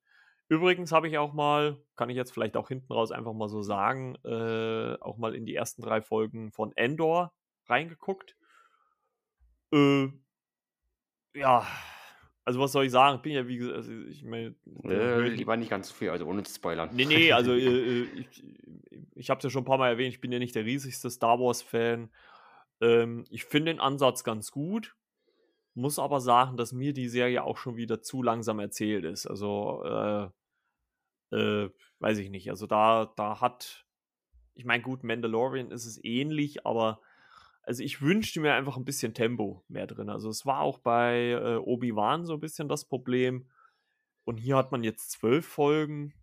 [SPEAKER 1] Übrigens habe ich auch mal, kann ich jetzt vielleicht auch hinten raus einfach mal so sagen, äh, auch mal in die ersten drei Folgen von Endor reingeguckt. Äh, ja, also was soll ich sagen? Ich bin ja wie gesagt, also ich meine.
[SPEAKER 2] Äh, lieber nicht ganz zu viel, also ohne zu spoilern.
[SPEAKER 1] Nee, nee, also äh, äh ich, ich habe es ja schon ein paar Mal erwähnt, ich bin ja nicht der riesigste Star Wars-Fan. Ähm, ich finde den Ansatz ganz gut, muss aber sagen, dass mir die Serie auch schon wieder zu langsam erzählt ist. Also, äh, äh, weiß ich nicht. Also da, da hat, ich meine, gut, Mandalorian ist es ähnlich, aber also ich wünschte mir einfach ein bisschen Tempo mehr drin. Also es war auch bei äh, Obi-Wan so ein bisschen das Problem. Und hier hat man jetzt zwölf Folgen.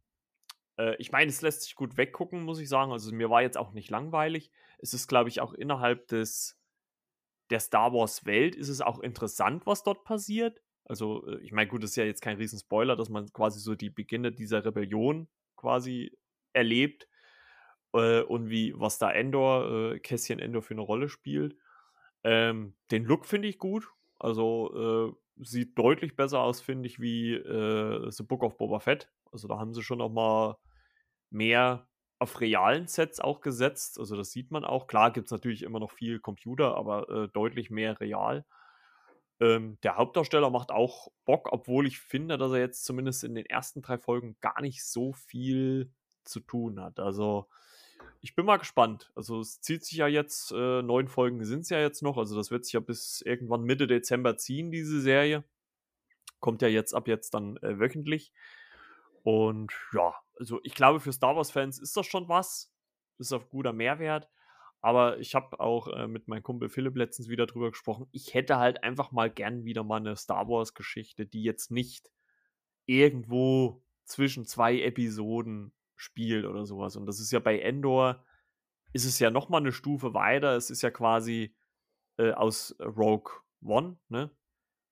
[SPEAKER 1] Äh, ich meine, es lässt sich gut weggucken, muss ich sagen. Also mir war jetzt auch nicht langweilig. Es ist, glaube ich, auch innerhalb des der Star Wars Welt ist es auch interessant, was dort passiert. Also, äh, ich meine, gut, das ist ja jetzt kein Riesenspoiler, dass man quasi so die Beginne dieser Rebellion quasi erlebt äh, und wie, was da Endor, äh, Kässchen Endor für eine Rolle spielt. Ähm, den Look finde ich gut. Also, äh, sieht deutlich besser aus, finde ich, wie äh, The Book of Boba Fett. Also, da haben sie schon noch mal mehr auf realen Sets auch gesetzt. Also das sieht man auch. Klar gibt es natürlich immer noch viel Computer, aber äh, deutlich mehr real. Ähm, der Hauptdarsteller macht auch Bock, obwohl ich finde, dass er jetzt zumindest in den ersten drei Folgen gar nicht so viel zu tun hat. Also ich bin mal gespannt. Also es zieht sich ja jetzt, äh, neun Folgen sind es ja jetzt noch. Also das wird sich ja bis irgendwann Mitte Dezember ziehen, diese Serie. Kommt ja jetzt ab jetzt dann äh, wöchentlich. Und ja, also ich glaube, für Star Wars-Fans ist das schon was. Ist auf guter Mehrwert. Aber ich habe auch äh, mit meinem Kumpel Philipp letztens wieder drüber gesprochen. Ich hätte halt einfach mal gern wieder mal eine Star Wars-Geschichte, die jetzt nicht irgendwo zwischen zwei Episoden spielt oder sowas. Und das ist ja bei Endor, ist es ja nochmal eine Stufe weiter. Es ist ja quasi äh, aus Rogue One, ne?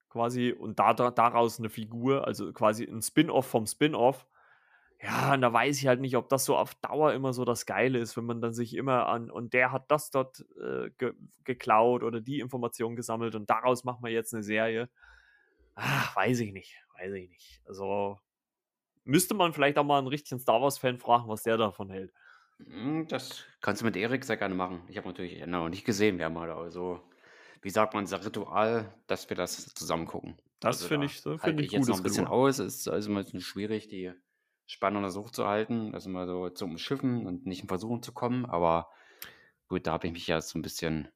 [SPEAKER 1] quasi und da, da, daraus eine Figur, also quasi ein Spin-off vom Spin-off. Ja, und da weiß ich halt nicht, ob das so auf Dauer immer so das Geile ist, wenn man dann sich immer an, und der hat das dort äh, ge geklaut oder die Information gesammelt und daraus macht man jetzt eine Serie. Ach, weiß ich nicht, weiß ich nicht. Also müsste man vielleicht auch mal einen richtigen Star Wars-Fan fragen, was der davon hält.
[SPEAKER 2] Hm, das kannst du mit Erik sehr gerne machen. Ich habe natürlich noch nicht gesehen, wer mal da so wie sagt man, das Ritual, dass wir das zusammen gucken.
[SPEAKER 1] Das also finde ich, so, find ich,
[SPEAKER 2] ich jetzt noch ein bisschen Ritual. aus. Es ist also ein bisschen schwierig, die Spannung der Sucht zu halten, also mal so zu umschiffen und nicht in Versuchung zu kommen. Aber gut, da habe ich mich ja so ein bisschen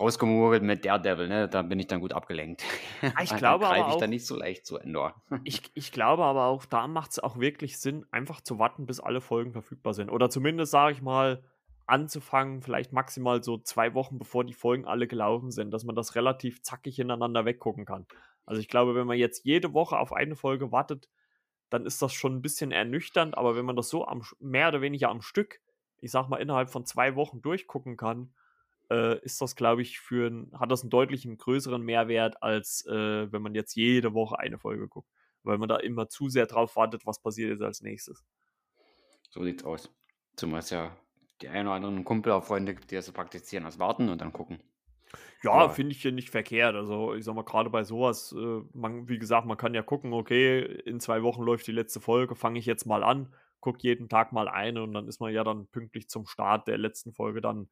[SPEAKER 2] rausgemogelt mit Daredevil, ne? Da bin ich dann gut abgelenkt.
[SPEAKER 1] Ah, ich glaube
[SPEAKER 2] aber
[SPEAKER 1] ich
[SPEAKER 2] auch, dann nicht so leicht zu Endor.
[SPEAKER 1] ich, ich glaube aber auch, da macht es auch wirklich Sinn, einfach zu warten, bis alle Folgen verfügbar sind. Oder zumindest, sage ich mal, anzufangen, vielleicht maximal so zwei Wochen bevor die Folgen alle gelaufen sind, dass man das relativ zackig hintereinander weggucken kann. Also ich glaube, wenn man jetzt jede Woche auf eine Folge wartet, dann ist das schon ein bisschen ernüchternd, aber wenn man das so am, mehr oder weniger am Stück, ich sag mal, innerhalb von zwei Wochen durchgucken kann, äh, ist das, glaube ich, für ein, hat das einen deutlichen größeren Mehrwert, als äh, wenn man jetzt jede Woche eine Folge guckt. Weil man da immer zu sehr drauf wartet, was passiert jetzt als nächstes.
[SPEAKER 2] So sieht's aus. Zumal es ja die ein oder anderen Kumpel auch Freunde gibt, die das so praktizieren, als warten und dann gucken.
[SPEAKER 1] Ja, finde ich hier nicht verkehrt. Also, ich sag mal, gerade bei sowas, äh, man, wie gesagt, man kann ja gucken, okay, in zwei Wochen läuft die letzte Folge, fange ich jetzt mal an, gucke jeden Tag mal eine und dann ist man ja dann pünktlich zum Start der letzten Folge dann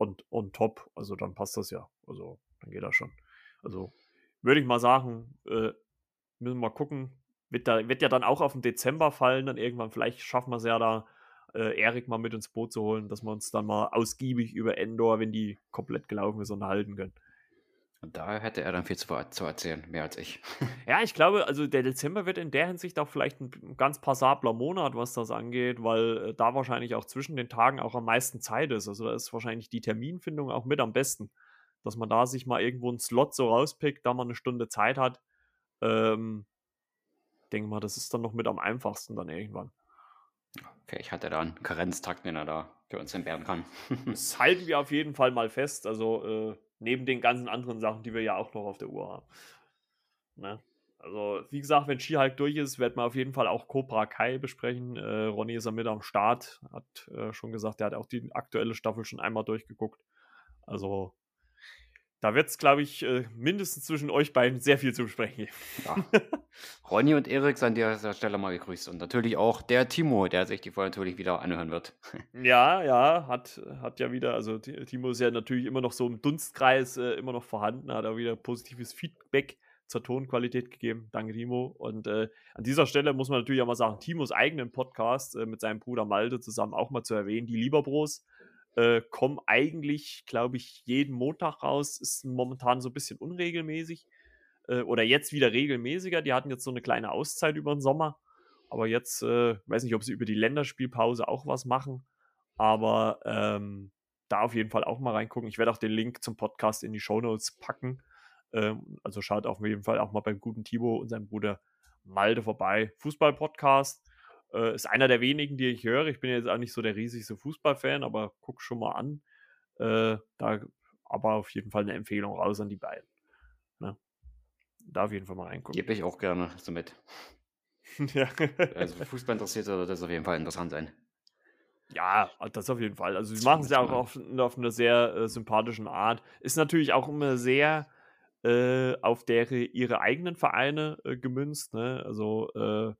[SPEAKER 1] und on top. Also, dann passt das ja. Also, dann geht das schon. Also, würde ich mal sagen, äh, müssen wir mal gucken. Wird, da, wird ja dann auch auf den Dezember fallen, dann irgendwann, vielleicht schaffen wir es ja da äh, Erik mal mit ins Boot zu holen, dass wir uns dann mal ausgiebig über Endor, wenn die komplett gelaufen ist, unterhalten können.
[SPEAKER 2] Und da hätte er dann viel zu, zu, erzählen, mehr als ich.
[SPEAKER 1] ja, ich glaube, also der Dezember wird in der Hinsicht auch vielleicht ein ganz passabler Monat, was das angeht, weil äh, da wahrscheinlich auch zwischen den Tagen auch am meisten Zeit ist. Also da ist wahrscheinlich die Terminfindung auch mit am besten. Dass man da sich mal irgendwo einen Slot so rauspickt, da man eine Stunde Zeit hat. Ähm, denke mal, das ist dann noch mit am einfachsten dann irgendwann.
[SPEAKER 2] Okay, ich hatte da einen Karenztakt, den er da für uns entbehren kann.
[SPEAKER 1] das halten wir auf jeden Fall mal fest. Also äh, neben den ganzen anderen Sachen, die wir ja auch noch auf der Uhr haben. Ne? Also, wie gesagt, wenn Skihulk durch ist, werden wir auf jeden Fall auch Cobra Kai besprechen. Äh, Ronny ist ja mit am Start, hat äh, schon gesagt, er hat auch die aktuelle Staffel schon einmal durchgeguckt. Also, da wird es, glaube ich, äh, mindestens zwischen euch beiden sehr viel zu besprechen
[SPEAKER 2] Ja. Ronny und Erik sind an dieser Stelle mal gegrüßt. Und natürlich auch der Timo, der sich die Folge natürlich wieder anhören wird.
[SPEAKER 1] Ja, ja, hat, hat ja wieder, also Timo ist ja natürlich immer noch so im Dunstkreis äh, immer noch vorhanden, hat auch wieder positives Feedback zur Tonqualität gegeben. Danke, Timo. Und äh, an dieser Stelle muss man natürlich auch mal sagen, Timos eigenen Podcast äh, mit seinem Bruder Malte zusammen auch mal zu erwähnen, die Lieberbros Äh, kommen eigentlich, glaube ich, jeden Montag raus. Ist momentan so ein bisschen unregelmäßig. Äh, oder jetzt wieder regelmäßiger. Die hatten jetzt so eine kleine Auszeit über den Sommer. Aber jetzt, äh, weiß nicht, ob sie über die Länderspielpause auch was machen. Aber ähm, da auf jeden Fall auch mal reingucken. Ich werde auch den Link zum Podcast in die Show Notes packen. Ähm, also schaut auf jeden Fall auch mal beim guten Thibaut und seinem Bruder Malde vorbei. Fußball-Podcast äh, ist einer der wenigen, die ich höre. Ich bin jetzt auch nicht so der riesigste Fußballfan, aber guck schon mal an. Äh, da aber auf jeden Fall eine Empfehlung raus an die beiden. Ne? Da auf jeden Fall mal reingucken.
[SPEAKER 2] Gebe ich auch gerne so mit. ja. also Fußball interessiert sollte das auf jeden Fall interessant sein.
[SPEAKER 1] Ja, das auf jeden Fall. Also sie machen es ja auch auf, auf einer sehr äh, sympathischen Art. Ist natürlich auch immer sehr äh, auf der ihre eigenen Vereine äh, gemünzt. Ne? Also äh,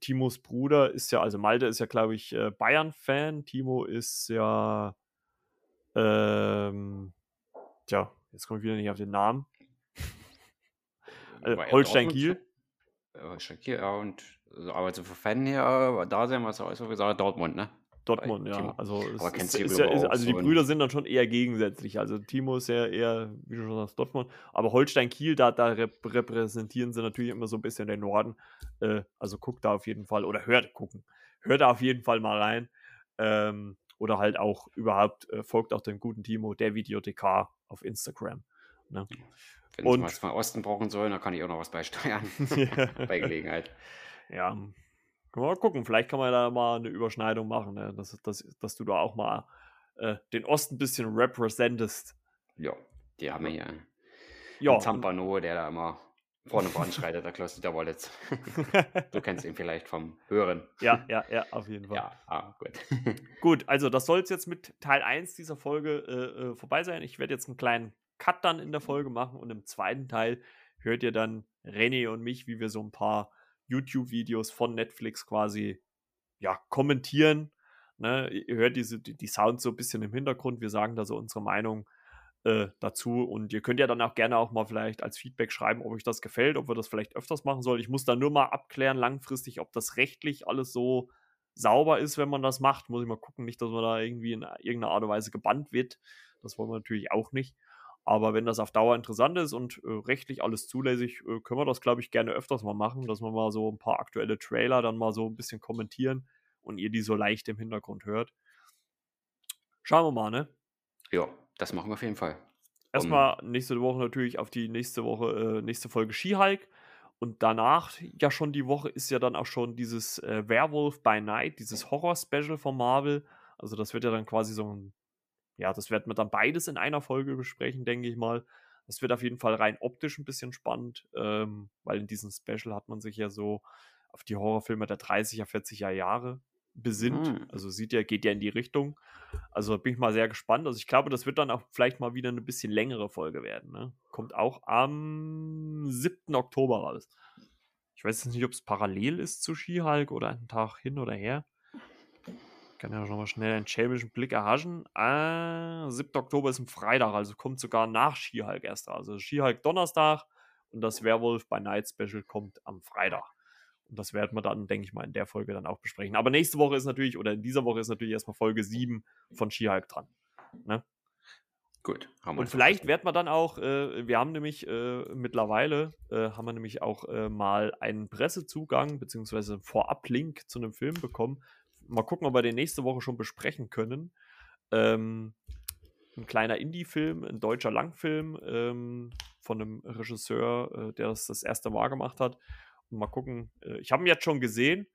[SPEAKER 1] Timos Bruder ist ja, also Malte ist ja, glaube ich, äh, Bayern-Fan. Timo ist ja, ähm, tja, jetzt komme ich wieder nicht auf den Namen.
[SPEAKER 2] äh, Holstein Kiel. Holstein Kiel, ja, und also, aber so für Fan her, da sehen wir es auch so gesagt, Dortmund, ne?
[SPEAKER 1] Dortmund, ja. Also, aber ist, ist ja, ist, also die Brüder sind dann schon eher gegensätzlich. Also Timo ist ja eher, wie du schon sagst, Dortmund. Aber Holstein-Kiel, da, da repräsentieren sie natürlich immer so ein bisschen den Norden. Äh, also guckt da auf jeden Fall, oder hört, gucken. Hört da auf jeden Fall mal rein. Ähm, oder halt auch überhaupt, äh, folgt auch dem guten Timo, der Videothekar auf Instagram. Ne?
[SPEAKER 2] Wenn und, was mal Osten brauchen soll, dann kann ich auch noch was beisteuern. Bei Gelegenheit.
[SPEAKER 1] Ja, können wir mal gucken, vielleicht kann man da mal eine Überschneidung machen, ne? dass, dass, dass du da auch mal äh, den Osten ein bisschen representest.
[SPEAKER 2] Ja, die haben wir hier. Ja. Zampano, der da immer vorne voranschreitet, der Kloster der Wallets. du kennst ihn vielleicht vom Hören.
[SPEAKER 1] Ja, ja, ja, auf jeden Fall.
[SPEAKER 2] Ja, ah, gut.
[SPEAKER 1] gut, also das soll es jetzt mit Teil 1 dieser Folge äh, äh, vorbei sein. Ich werde jetzt einen kleinen Cut dann in der Folge machen und im zweiten Teil hört ihr dann René und mich, wie wir so ein paar YouTube-Videos von Netflix quasi ja, kommentieren. Ne? Ihr hört diese, die, die Sounds so ein bisschen im Hintergrund. Wir sagen da so unsere Meinung äh, dazu. Und ihr könnt ja dann auch gerne auch mal vielleicht als Feedback schreiben, ob euch das gefällt, ob wir das vielleicht öfters machen sollen. Ich muss da nur mal abklären, langfristig, ob das rechtlich alles so sauber ist, wenn man das macht. Muss ich mal gucken, nicht, dass man da irgendwie in irgendeiner Art und Weise gebannt wird. Das wollen wir natürlich auch nicht. Aber wenn das auf Dauer interessant ist und äh, rechtlich alles zulässig, äh, können wir das, glaube ich, gerne öfters mal machen, dass wir mal so ein paar aktuelle Trailer dann mal so ein bisschen kommentieren und ihr die so leicht im Hintergrund hört. Schauen wir mal, ne?
[SPEAKER 2] Ja, das machen wir auf jeden Fall.
[SPEAKER 1] Erstmal nächste Woche natürlich auf die nächste Woche, äh, nächste Folge Skihike. Und danach, ja schon die Woche, ist ja dann auch schon dieses äh, Werewolf by Night, dieses Horror-Special von Marvel. Also das wird ja dann quasi so ein ja, das werden wir dann beides in einer Folge besprechen, denke ich mal. Das wird auf jeden Fall rein optisch ein bisschen spannend, ähm, weil in diesem Special hat man sich ja so auf die Horrorfilme der 30er, 40er Jahre besinnt. Mhm. Also sieht ja, geht ja in die Richtung. Also bin ich mal sehr gespannt. Also ich glaube, das wird dann auch vielleicht mal wieder eine bisschen längere Folge werden. Ne? Kommt auch am 7. Oktober raus. Ich weiß jetzt nicht, ob es parallel ist zu Skihulk oder einen Tag hin oder her kann ja schon mal schnell einen schäbischen Blick erhaschen. Äh, 7. Oktober ist ein Freitag, also kommt sogar nach Skihulk erst. Also Skihulk Donnerstag und das Werwolf bei Night Special kommt am Freitag. Und das werden wir dann, denke ich mal, in der Folge dann auch besprechen. Aber nächste Woche ist natürlich, oder in dieser Woche ist natürlich erstmal Folge 7 von Skihulk dran. Ne?
[SPEAKER 2] Gut.
[SPEAKER 1] und vielleicht werden wir dann auch, äh, wir haben nämlich äh, mittlerweile, äh, haben wir nämlich auch äh, mal einen Pressezugang bzw. Vorab-Link zu einem Film bekommen, mal gucken, ob wir den nächste Woche schon besprechen können. Ähm, ein kleiner Indie-Film, ein deutscher Langfilm ähm, von einem Regisseur, äh, der das das erste Mal gemacht hat. Und mal gucken, äh, ich habe ihn jetzt schon gesehen.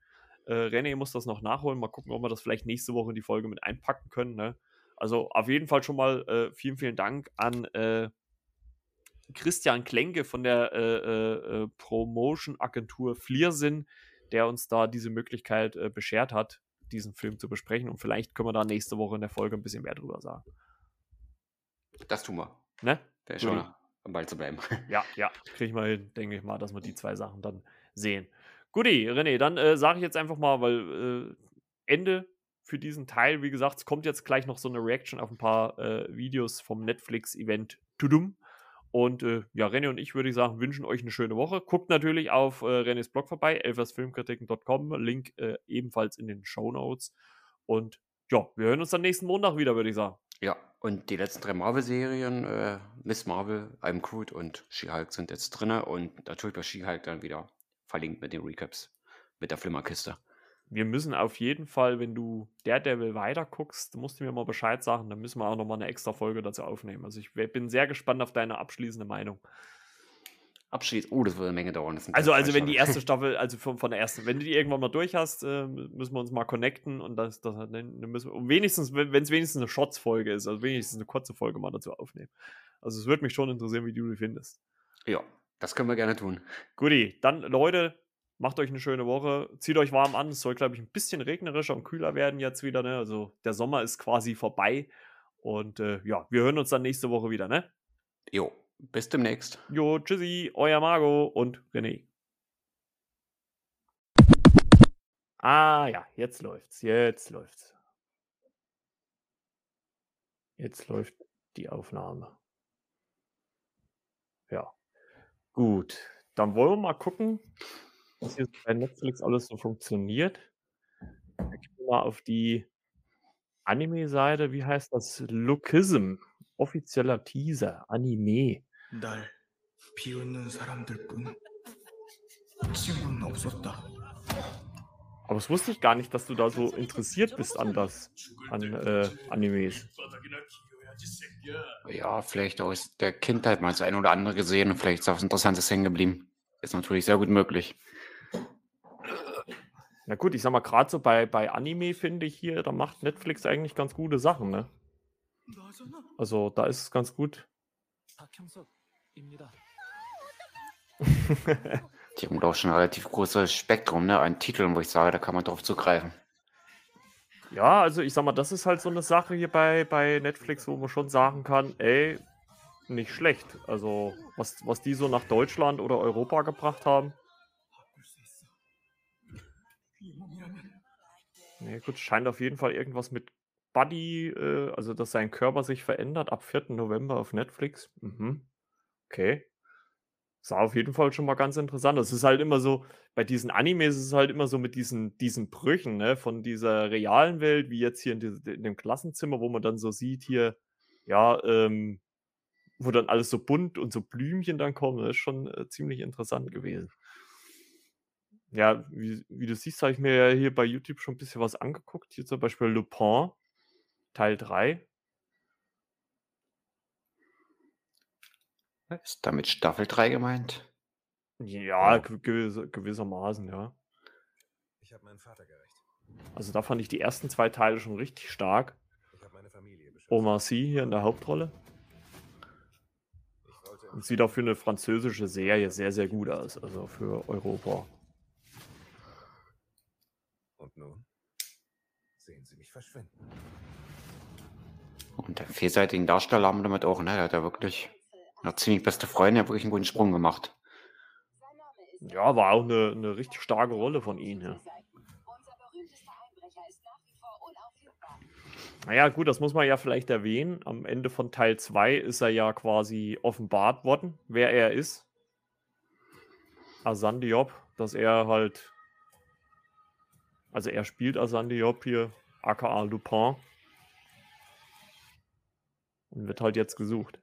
[SPEAKER 1] Äh, René muss das noch nachholen. Mal gucken, ob wir das vielleicht nächste Woche in die Folge mit einpacken können. Ne? Also auf jeden Fall schon mal äh, vielen, vielen Dank an äh, Christian Klenke von der äh, Promotion-Agentur Fliersinn, der uns da diese Möglichkeit beschert hat, diesen Film zu besprechen. Und vielleicht können wir da nächste Woche in der Folge ein bisschen mehr drüber sagen.
[SPEAKER 2] Das tun wir.
[SPEAKER 1] Ne?
[SPEAKER 2] Wäre schon am Ball zu bleiben.
[SPEAKER 1] Ja, ja, kriege ich mal hin, denke ich mal, dass wir die zwei Sachen dann sehen. Guti, René, dann äh, sage ich jetzt einfach mal, weil äh, Ende für diesen Teil, wie gesagt, es kommt jetzt gleich noch so eine Reaction auf ein paar äh, Videos vom Netflix-Event Tudum. Und äh, ja, René und ich würde ich sagen, wünschen euch eine schöne Woche. Guckt natürlich auf äh, Renés Blog vorbei, elfersfilmkritiken.com, Link äh, ebenfalls in den Show Notes. Und ja, wir hören uns dann nächsten Montag wieder, würde ich sagen.
[SPEAKER 2] Ja, und die letzten drei Marvel-Serien, äh, Miss Marvel, I'm Groot und She-Hulk sind jetzt drin und natürlich bei She-Hulk dann wieder verlinkt mit den Recaps, mit der Flimmerkiste.
[SPEAKER 1] Wir müssen auf jeden Fall, wenn du Daredevil weiterguckst, musst du mir mal Bescheid sagen, dann müssen wir auch nochmal eine extra Folge dazu aufnehmen. Also ich bin sehr gespannt auf deine abschließende Meinung.
[SPEAKER 2] Abschließend, oh, das wird eine Menge dauern.
[SPEAKER 1] Also, also wenn die erste Staffel, also von, von der ersten, wenn du die irgendwann mal durch hast, äh, müssen wir uns mal connecten und das, das dann müssen wir, wenigstens, wenn es wenigstens eine Shots-Folge ist, also wenigstens eine kurze Folge mal dazu aufnehmen. Also es würde mich schon interessieren, wie du die findest.
[SPEAKER 2] Ja, das können wir gerne tun.
[SPEAKER 1] Guti, dann Leute, macht euch eine schöne Woche, zieht euch warm an. Es soll, glaube ich, ein bisschen regnerischer und kühler werden jetzt wieder. Ne? Also der Sommer ist quasi vorbei. Und äh, ja, wir hören uns dann nächste Woche wieder, ne?
[SPEAKER 2] Jo, bis demnächst.
[SPEAKER 1] Jo, tschüssi, euer Margot und René. Ah ja, jetzt läuft's, jetzt läuft's. Jetzt läuft die Aufnahme. Ja. Gut, dann wollen wir mal gucken, was hier bei Netflix alles so funktioniert. Da gehen wir mal auf die Anime-Seite. Wie heißt das? Lookism. Offizieller Teaser. Anime. 날 비웃는 사람들뿐 친구는 없었다. Aber das wusste ich gar nicht, dass du da so interessiert bist an das, an äh, Animes.
[SPEAKER 2] Ja, vielleicht aus der Kindheit mal das ein oder andere gesehen und vielleicht ist auch was Interessantes hängen geblieben. Ist natürlich sehr gut möglich.
[SPEAKER 1] Na gut, ich sag mal, gerade so bei, bei Anime finde ich hier, da macht Netflix eigentlich ganz gute Sachen, ne? Also da ist es ganz gut.
[SPEAKER 2] Die haben doch schon ein relativ großes Spektrum ne, an Titeln, wo ich sage, da kann man drauf zugreifen.
[SPEAKER 1] Ja, also ich sag mal, das ist halt so eine Sache hier bei, bei Netflix, wo man schon sagen kann, ey, nicht schlecht. Also, was, was die so nach Deutschland oder Europa gebracht haben. Nee, gut, scheint auf jeden Fall irgendwas mit Buddy, äh, also dass sein Körper sich verändert ab 4. November auf Netflix. Mhm. Okay. Sah auf jeden Fall schon mal ganz interessant. Es ist halt immer so, bei diesen Animes ist es halt immer so mit diesen, diesen Brüchen, ne, von dieser realen Welt, wie jetzt hier in, die, in dem Klassenzimmer, wo man dann so sieht, hier, ja, ähm, wo dann alles so bunt und so Blümchen dann kommen. Das ist schon äh, ziemlich interessant gewesen. Ja, wie, wie du siehst, habe ich mir ja hier bei YouTube schon ein bisschen was angeguckt. Hier zum Beispiel Lupin, Teil 3.
[SPEAKER 2] Ist damit Staffel 3 gemeint?
[SPEAKER 1] Ja, gewisser, gewissermaßen, ja.
[SPEAKER 3] Ich habe meinen Vater gerecht.
[SPEAKER 1] Also da fand ich die ersten zwei Teile schon richtig stark. Omar Sy hier in der Hauptrolle. Und sieht auch für eine französische Serie sehr, sehr gut aus. Also für Europa.
[SPEAKER 3] Und nun sehen Sie mich verschwinden.
[SPEAKER 2] Und den vielseitigen Darsteller haben wir damit auch, ne? Der hat ja wirklich eine ziemlich beste Freundin, hat wirklich einen guten Sprung gemacht.
[SPEAKER 1] Ja, war auch eine, eine richtig starke Rolle von ihm. Ja. Naja, gut, das muss man ja vielleicht erwähnen. Am Ende von Teil 2 ist er ja quasi offenbart worden, wer er ist. Asan Diop, dass er halt. Also er spielt Asan Diop hier, aka Lupin. Und wird halt jetzt gesucht.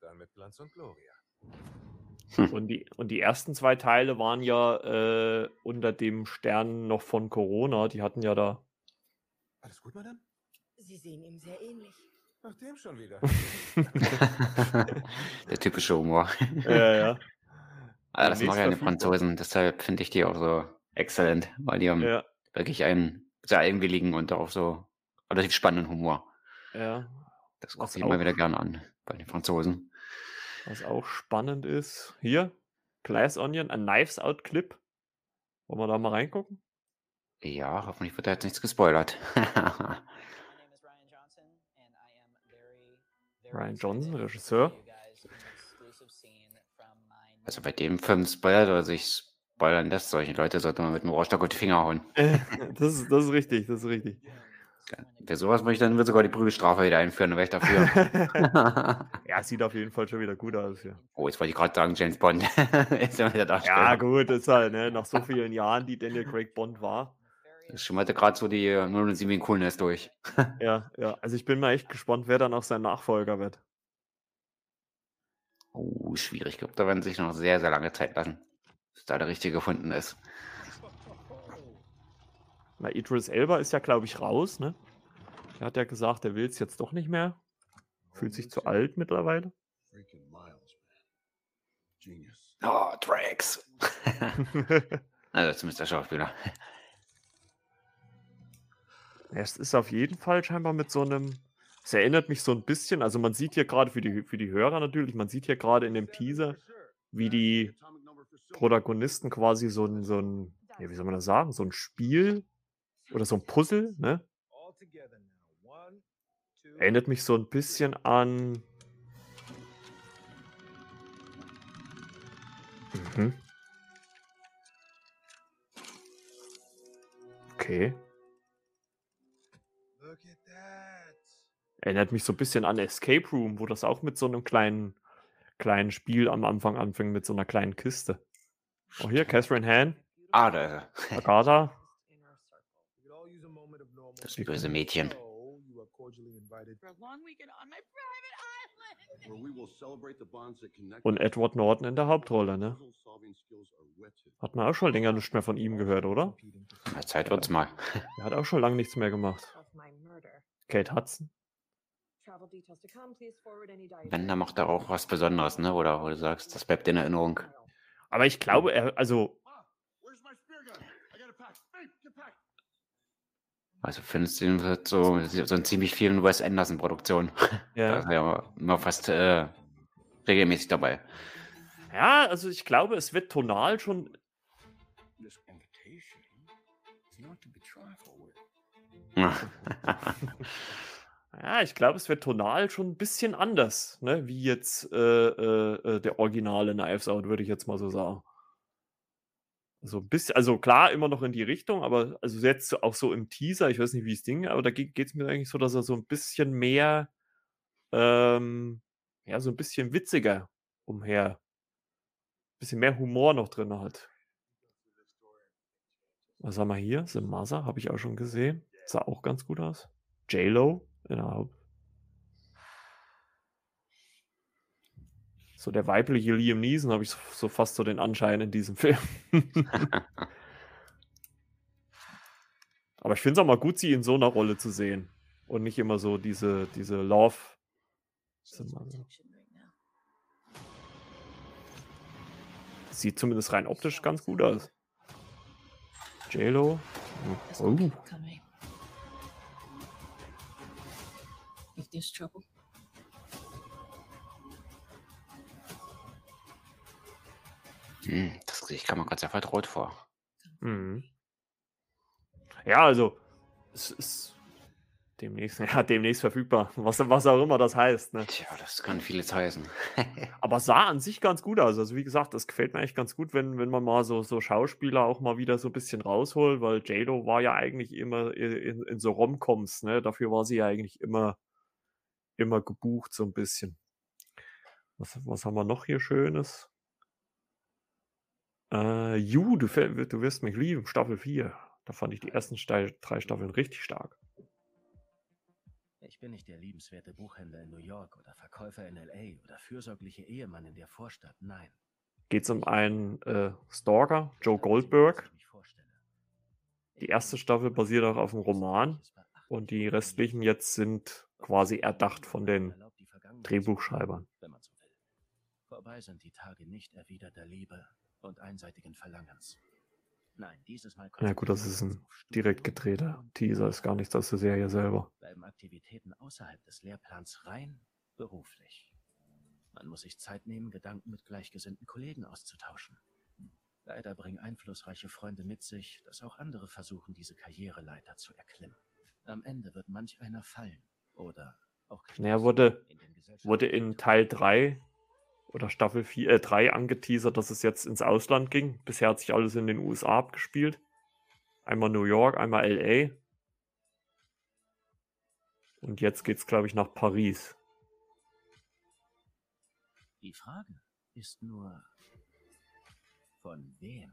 [SPEAKER 3] Dann mit Glanz und Gloria.
[SPEAKER 1] Hm. Und, die, und die ersten zwei Teile waren ja äh, unter dem Stern noch von Corona. Die hatten ja da.
[SPEAKER 3] Alles gut, Madame?
[SPEAKER 4] Sie sehen ihm sehr ähnlich.
[SPEAKER 3] Ach, dem schon wieder.
[SPEAKER 2] Der typische Humor.
[SPEAKER 1] Ja, ja.
[SPEAKER 2] Aber das
[SPEAKER 1] Demnächst
[SPEAKER 2] machen ja die. Franzosen, deshalb finde ich die auch so exzellent, weil die haben
[SPEAKER 1] Ja,
[SPEAKER 2] wirklich einen sehr eigenwilligen und auch so relativ spannenden Humor.
[SPEAKER 1] ja.
[SPEAKER 2] Das gucke ich immer wieder gerne an bei den Franzosen.
[SPEAKER 1] Was auch spannend ist. Hier, Glass Onion, ein Knives Out Clip. Wollen wir da mal reingucken?
[SPEAKER 2] Ja, hoffentlich wird da jetzt nichts gespoilert.
[SPEAKER 1] Ryan Johnson, Regisseur.
[SPEAKER 2] also bei dem Film spoilert oder sich spoilern lässt, solche Leute sollte man mit dem Rohrstock auf die Finger hauen.
[SPEAKER 1] das, ist, das ist richtig, das ist richtig.
[SPEAKER 2] Wer sowas möchte, dann wird sogar die Prügelstrafe wieder einführen, dann wäre ich dafür.
[SPEAKER 1] ja, sieht auf jeden Fall schon wieder gut aus hier.
[SPEAKER 2] oh, jetzt wollte ich gerade sagen, James Bond. ist ja wieder
[SPEAKER 1] Ja, gut, ist halt, ne? Nach so vielen Jahren, die Daniel Craig Bond war.
[SPEAKER 2] Das schimmerte gerade so die äh, 007 Coolness durch.
[SPEAKER 1] Ja, ja. Also ich bin mal echt gespannt, wer dann auch sein Nachfolger wird.
[SPEAKER 2] Oh, schwierig. Ich glaube, da werden sich noch sehr, sehr lange Zeit lassen, bis da der richtige gefunden ist.
[SPEAKER 1] Na, Idris Elba ist ja, glaube ich, raus, ne? Er hat ja gesagt, er will es jetzt doch nicht mehr. Fühlt sich zu alt mittlerweile.
[SPEAKER 2] Oh, Drax. also zumindest der Schauspieler.
[SPEAKER 1] Ja, Es ist auf jeden Fall scheinbar mit so einem. Es erinnert mich so ein bisschen, also man sieht hier gerade für die, für die Hörer natürlich, man sieht hier gerade in dem Teaser, wie die Protagonisten quasi so ein, so ein, ja, wie soll man das sagen, so ein Spiel oder so ein Puzzle, ne? Erinnert mich so ein bisschen an. Mhm. Okay. Erinnert mich so ein bisschen an Escape Room, wo das auch mit so einem kleinen, kleinen Spiel am Anfang anfängt, mit so einer kleinen Kiste. Oh, hier, Catherine Han,
[SPEAKER 2] Ah, da ist er.
[SPEAKER 1] Agatha.
[SPEAKER 2] Das böse Mädchen.
[SPEAKER 1] Und. Edward Norton in der Hauptrolle, ne? Hat man auch schon länger nichts mehr von ihm gehört, oder?
[SPEAKER 2] Na, Zeit wird's mal.
[SPEAKER 1] Er hat auch schon lange nichts mehr gemacht. Kate Hudson.
[SPEAKER 2] Wenn, da macht er auch was Besonderes, ne? Oder wo du sagst, das bleibt in Erinnerung.
[SPEAKER 1] Aber ich glaube, er, also.
[SPEAKER 2] Also findest du ihn wird so, so in ziemlich vielen Wes Anderson-Produktionen. Da
[SPEAKER 1] ja.
[SPEAKER 2] er ja immer fast äh, regelmäßig dabei.
[SPEAKER 1] ja, also ich glaube, es wird tonal schon. Ja, ich glaube, es wird tonal schon ein bisschen anders, ne? Wie jetzt äh, äh, äh, der originale Knives Out, würde ich jetzt mal so sagen. So ein bisschen, also klar, immer noch in die Richtung, aber also jetzt auch so im Teaser, ich weiß nicht, wie es Ding, aber da geht es mir eigentlich so, dass er so ein bisschen mehr, ähm, ja, so ein bisschen witziger umher, bisschen mehr Humor noch drin hat. Was haben wir hier? Mother, habe ich auch schon gesehen. Sah auch ganz gut aus. J-Lo in der Haupt. So der weibliche Liam Neeson habe ich so, so fast so den Anschein in diesem Film. Aber ich finde es auch mal gut, sie in so einer Rolle zu sehen. Und nicht immer so diese, diese Love. Sieht zumindest rein optisch ganz gut aus. J-Lo. Oh.
[SPEAKER 4] There's trouble,
[SPEAKER 2] Hm, das Gesicht kam mir gerade sehr vertraut vor.
[SPEAKER 1] Mhm. Ja, also es ist demnächst, ja, demnächst verfügbar. Was, was auch immer das heißt. Ne?
[SPEAKER 2] Tja, das kann vieles heißen.
[SPEAKER 1] Aber sah an sich ganz gut aus. Also wie gesagt, das gefällt mir echt ganz gut, wenn, wenn man mal so, so Schauspieler auch mal wieder so ein bisschen rausholt, weil J-Lo war ja eigentlich immer in, in, in so Romcoms, ne? Dafür war sie ja eigentlich immer, immer gebucht, so ein bisschen. Was, was haben wir noch hier Schönes? Äh, You, du, du wirst mich lieben, Staffel 4. Da fand ich die ersten drei Staffeln richtig stark.
[SPEAKER 5] Ich bin nicht der liebenswerte Buchhändler in New York oder Verkäufer in LA oder fürsorgliche Ehemann in der Vorstadt. Nein.
[SPEAKER 1] Geht es um einen äh, Stalker, Joe Goldberg. Die erste Staffel basiert auch auf einem Roman und die restlichen jetzt sind quasi erdacht von den Drehbuchschreibern.
[SPEAKER 5] Wenn man so will. Vorbei sind die Tage nicht erwiderter Liebe und einseitigen Verlangens. Nein, dieses Mal
[SPEAKER 1] Ja gut, das ist ein direkt gedrehter Teaser, ist gar nichts aus der Serie selber.
[SPEAKER 5] bleiben Aktivitäten außerhalb des Lehrplans rein beruflich. Man muss sich Zeit nehmen, Gedanken mit gleichgesinnten Kollegen auszutauschen. Leider bringen einflussreiche Freunde mit sich, dass auch andere versuchen, diese Karriereleiter zu erklimmen. Am Ende wird manch einer fallen oder auch
[SPEAKER 1] Naja, wurde, wurde in Teil 3 oder Staffel 4, äh, 3 angeteasert, dass es jetzt ins Ausland ging. Bisher hat sich alles in den USA abgespielt. Einmal New York, einmal LA. Und jetzt geht's, glaube ich, nach Paris.
[SPEAKER 5] Die Frage ist nur, von wem?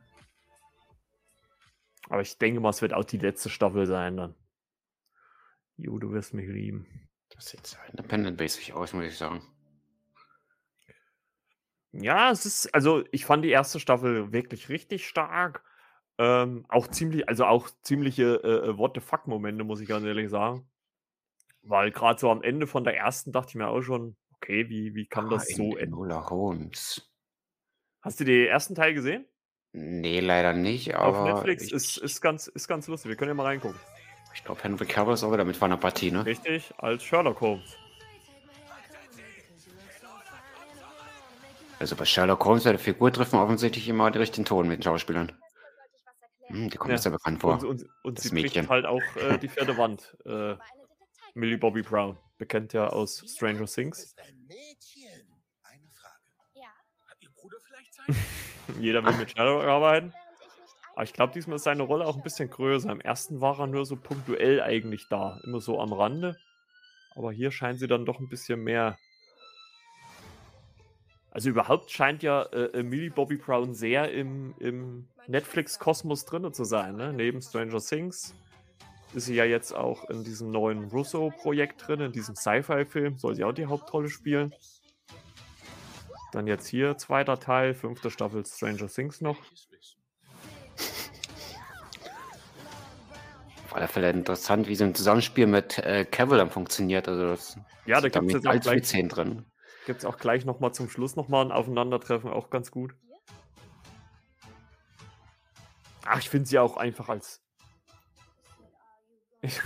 [SPEAKER 1] Aber ich denke mal, es wird auch die letzte Staffel sein dann. Jo, du wirst mich lieben.
[SPEAKER 2] Das sieht sehr independent-mäßig aus, muss ich sagen.
[SPEAKER 1] Ja, es ist, also ich fand die erste Staffel wirklich richtig stark. Ähm, auch ziemlich, also auch ziemliche äh, äh What the fuck-Momente, muss ich ganz ehrlich sagen. Weil gerade so am Ende von der ersten dachte ich mir auch schon, okay, wie, wie kann
[SPEAKER 2] Ah,
[SPEAKER 1] das so enden?
[SPEAKER 2] Enola Holmes.
[SPEAKER 1] Hast du den ersten Teil gesehen?
[SPEAKER 2] Nee, leider nicht,
[SPEAKER 1] Auf
[SPEAKER 2] aber
[SPEAKER 1] Netflix
[SPEAKER 2] ich,
[SPEAKER 1] ist, ist, ganz, ist ganz lustig. Wir können ja mal reingucken.
[SPEAKER 2] Ich glaube, Henry Cavill ist auch wieder mit von der Partie, ne?
[SPEAKER 1] Richtig, als Sherlock Holmes.
[SPEAKER 2] Also bei Sherlock Holmes, bei der Figur treffen offensichtlich immer den richtigen Ton mit den Schauspielern. Hm, die kommt
[SPEAKER 1] Ja.
[SPEAKER 2] mir sehr bekannt vor.
[SPEAKER 1] Und, und, und
[SPEAKER 2] das
[SPEAKER 1] sie
[SPEAKER 2] Mädchen.
[SPEAKER 1] halt auch äh, die vierte Wand. Äh, Millie Bobby Brown, bekennt ja aus Stranger Things.
[SPEAKER 3] ist ein Mädchen. Eine Frage.
[SPEAKER 4] Ja.
[SPEAKER 3] Hat Ihr Bruder vielleicht Zeit?
[SPEAKER 1] Jeder will mit Sherlock arbeiten. Aber ich glaube, diesmal ist seine Rolle auch ein bisschen größer. Im ersten war er nur so punktuell eigentlich da. Immer so am Rande. Aber hier scheint sie dann doch ein bisschen mehr. Also überhaupt scheint ja äh, Millie Bobby Brown sehr im, im Netflix-Kosmos drin zu sein. Ne? Neben Stranger Things ist sie ja jetzt auch in diesem neuen Russo-Projekt drin, in diesem Sci-Fi-Film. Soll sie auch die Hauptrolle spielen. Dann jetzt hier zweiter Teil, fünfte Staffel Stranger Things noch.
[SPEAKER 2] Alle Fälle interessant, wie so ein Zusammenspiel mit äh, Cavill dann funktioniert. Also das
[SPEAKER 1] Ja, da gibt es
[SPEAKER 2] mit
[SPEAKER 1] jetzt auch gleich,
[SPEAKER 2] drin.
[SPEAKER 1] gibt's auch gleich nochmal zum Schluss nochmal ein Aufeinandertreffen, auch ganz gut. Ach, ich finde sie auch einfach als. Ich,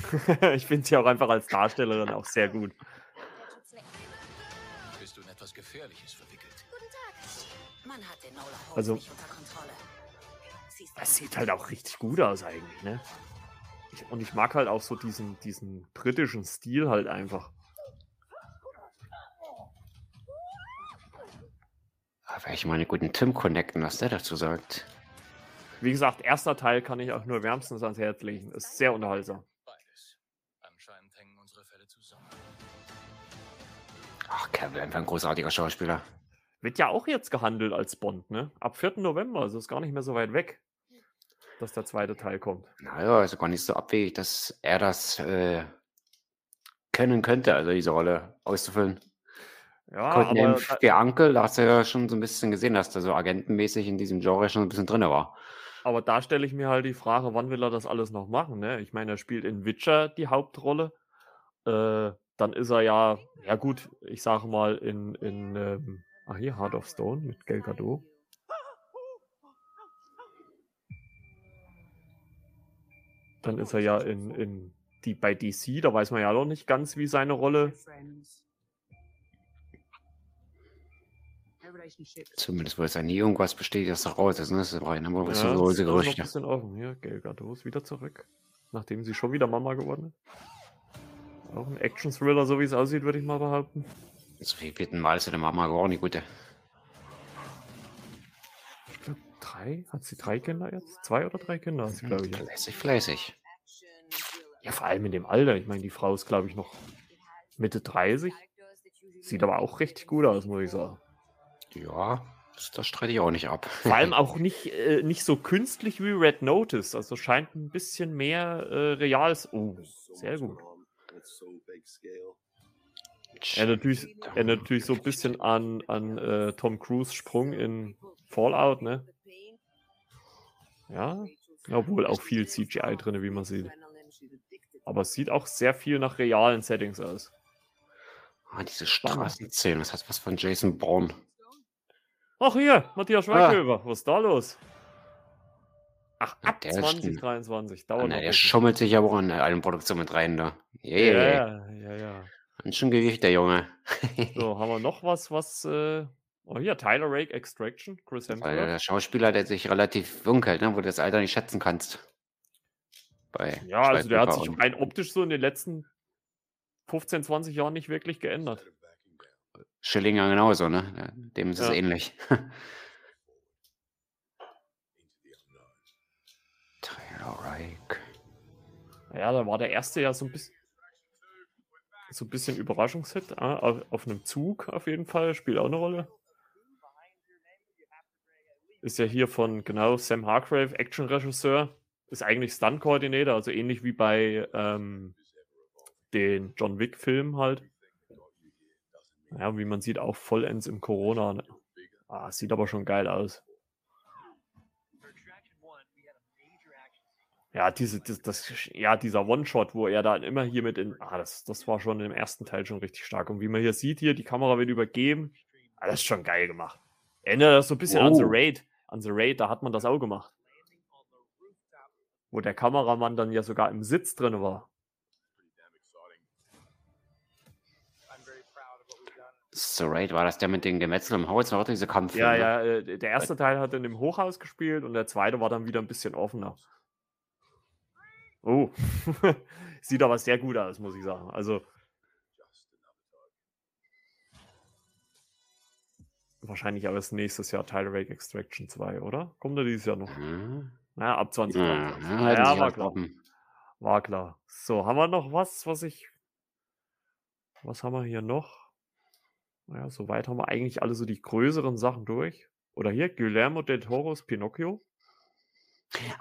[SPEAKER 1] ich finde sie auch einfach als Darstellerin auch sehr gut.
[SPEAKER 3] Bist du in etwas Gefährliches verwickelt?
[SPEAKER 6] Man hat den Nola Holmes
[SPEAKER 1] Also-
[SPEAKER 6] nicht unter Kontrolle. Sie ist
[SPEAKER 1] Es sieht halt auch richtig gut aus eigentlich, ne? Ich, und ich mag halt auch so diesen, diesen britischen Stil halt einfach.
[SPEAKER 2] Da werde ich mal einen guten Tim connecten, was der dazu sagt.
[SPEAKER 1] Wie gesagt, erster Teil kann ich auch nur wärmstens ans Herz legen. Ist sehr unterhaltsam.
[SPEAKER 3] Beides. Anscheinend hängen unsere Fälle zusammen.
[SPEAKER 2] Ach, Cavill, einfach ein großartiger Schauspieler.
[SPEAKER 1] Wird ja auch jetzt gehandelt als Bond, ne? Ab 4. November, also ist gar nicht mehr so weit weg, dass der zweite Teil kommt.
[SPEAKER 2] Naja, ist gar nicht so abwegig, dass er das äh, können könnte, also diese Rolle auszufüllen.
[SPEAKER 1] Ja,
[SPEAKER 2] Codename
[SPEAKER 1] aber
[SPEAKER 2] Uncle, da hast du ja schon so ein bisschen gesehen, dass der so agentenmäßig in diesem Genre schon ein bisschen drin war.
[SPEAKER 1] aber da stelle ich mir halt die Frage, wann will er das alles noch machen, ne? Ich meine, er spielt in Witcher die Hauptrolle. Äh, dann ist er ja, ja gut, ich sage mal in, in ähm, ah hier, Heart of Stone mit Gal Gadot. Dann ist er ja in, in die, bei DC, da weiß man ja noch nicht ganz, wie seine Rolle
[SPEAKER 2] Zumindest, wo es ja nie irgendwas besteht, dass er raus ist. Ne? Das ist rein, aber das
[SPEAKER 1] Ja,
[SPEAKER 2] so
[SPEAKER 1] das ist noch ein
[SPEAKER 2] Gerüchte.
[SPEAKER 1] bisschen offen. Hier, Gal Gadot ist wieder zurück. Nachdem sie schon wieder Mama geworden ist. Auch ein Action-Thriller, so wie es aussieht, würde ich mal behaupten.
[SPEAKER 2] So viel vierten Mal ist ja der Mama gar nicht gute.
[SPEAKER 1] Ich glaube, drei? Hat sie drei Kinder jetzt? Zwei oder drei Kinder hat sie, glaube ich.
[SPEAKER 2] Fleißig, fleißig.
[SPEAKER 1] Ja, vor allem in dem Alter. Ich meine, die Frau ist, glaube ich, noch Mitte 30. Sieht aber auch richtig gut aus, muss ich sagen.
[SPEAKER 2] Ja, das, das streite ich auch nicht ab.
[SPEAKER 1] Vor allem auch nicht, äh, nicht so künstlich wie Red Notice. Also scheint ein bisschen mehr äh, reales. Oh, sehr gut. Erinnert natürlich, erinnert natürlich so ein bisschen an, an äh, Tom Cruise Sprung in Fallout, ne? Ja, obwohl auch viel CGI drin, wie man sieht. Aber es sieht auch sehr viel nach realen Settings aus.
[SPEAKER 2] Ah, diese Straßenszenen, das hat was von Jason Bourne.
[SPEAKER 1] Ach hier, Matthias
[SPEAKER 2] Ah.
[SPEAKER 1] Schweighöfer, was ist da los? Ach, ab
[SPEAKER 2] der ist schon-
[SPEAKER 1] 2023,
[SPEAKER 2] Ah,
[SPEAKER 1] dauert
[SPEAKER 2] na,
[SPEAKER 1] noch
[SPEAKER 2] der schummelt sich aber auch in eine Produktion mit rein da. Yeah.
[SPEAKER 1] Ja, ja, ja.
[SPEAKER 2] Und schon Gewicht, der Junge.
[SPEAKER 1] So, haben wir noch was, was. Äh... Oh, hier, Tyler Rake Extraction, Chris Hemsworth.
[SPEAKER 2] der Schauspieler, der sich relativ jung hält, ne, wo du das Alter nicht schätzen kannst. Bei
[SPEAKER 1] Ja, also der hat sich rein optisch so in den letzten 15, 20 Jahren nicht wirklich geändert.
[SPEAKER 2] Schillinger genauso, ne? Dem ist es
[SPEAKER 1] Ja.
[SPEAKER 2] ähnlich. Tyler Rake.
[SPEAKER 1] Ja, da war der erste ja so ein bisschen. So ein bisschen Überraschungshit. äh, auf, auf einem Zug auf jeden Fall. Spielt auch eine Rolle. Ist ja hier von, genau, Sam Hargrave, Action-Regisseur. ist eigentlich Stunt-Koordinator, also ähnlich wie bei ähm, den John Wick-Filmen halt. Ja, wie man sieht, auch vollends im Corona. Ne? Ah, sieht aber schon geil aus. Ja, diese, das, das, ja, dieser One-Shot, wo er dann immer hier mit in. Ah, das, das war schon im ersten Teil schon richtig stark. Und wie man hier sieht, hier, die Kamera wird übergeben. Ah, das ist schon geil gemacht. Erinnert das so ein bisschen an The
[SPEAKER 2] Wow.
[SPEAKER 1] Raid. An The Raid, da hat man das auch gemacht. Wo der Kameramann dann ja sogar im Sitz drin war.
[SPEAKER 2] So Raid, war das der mit den Gemetzel im Haus, war auch diese Kampffilm,
[SPEAKER 1] Ja,
[SPEAKER 2] ne?
[SPEAKER 1] ja, äh, der erste Teil hat in dem Hochhaus gespielt und der zweite war dann wieder ein bisschen offener. Oh, sieht aber sehr gut aus, muss ich sagen. Also wahrscheinlich aber erst nächstes Jahr Tyler Rake Extraction 2, oder? Kommt er dieses Jahr noch?
[SPEAKER 2] Mhm.
[SPEAKER 1] Naja, ab
[SPEAKER 2] Ja,
[SPEAKER 1] 2023.
[SPEAKER 2] ja,
[SPEAKER 1] Ja, war klar.
[SPEAKER 2] offen.
[SPEAKER 1] War klar. So, haben wir noch was, was ich. Was haben wir hier noch? Naja, soweit haben wir eigentlich alle so die größeren Sachen durch. Oder hier, Guillermo del Toro's Pinocchio.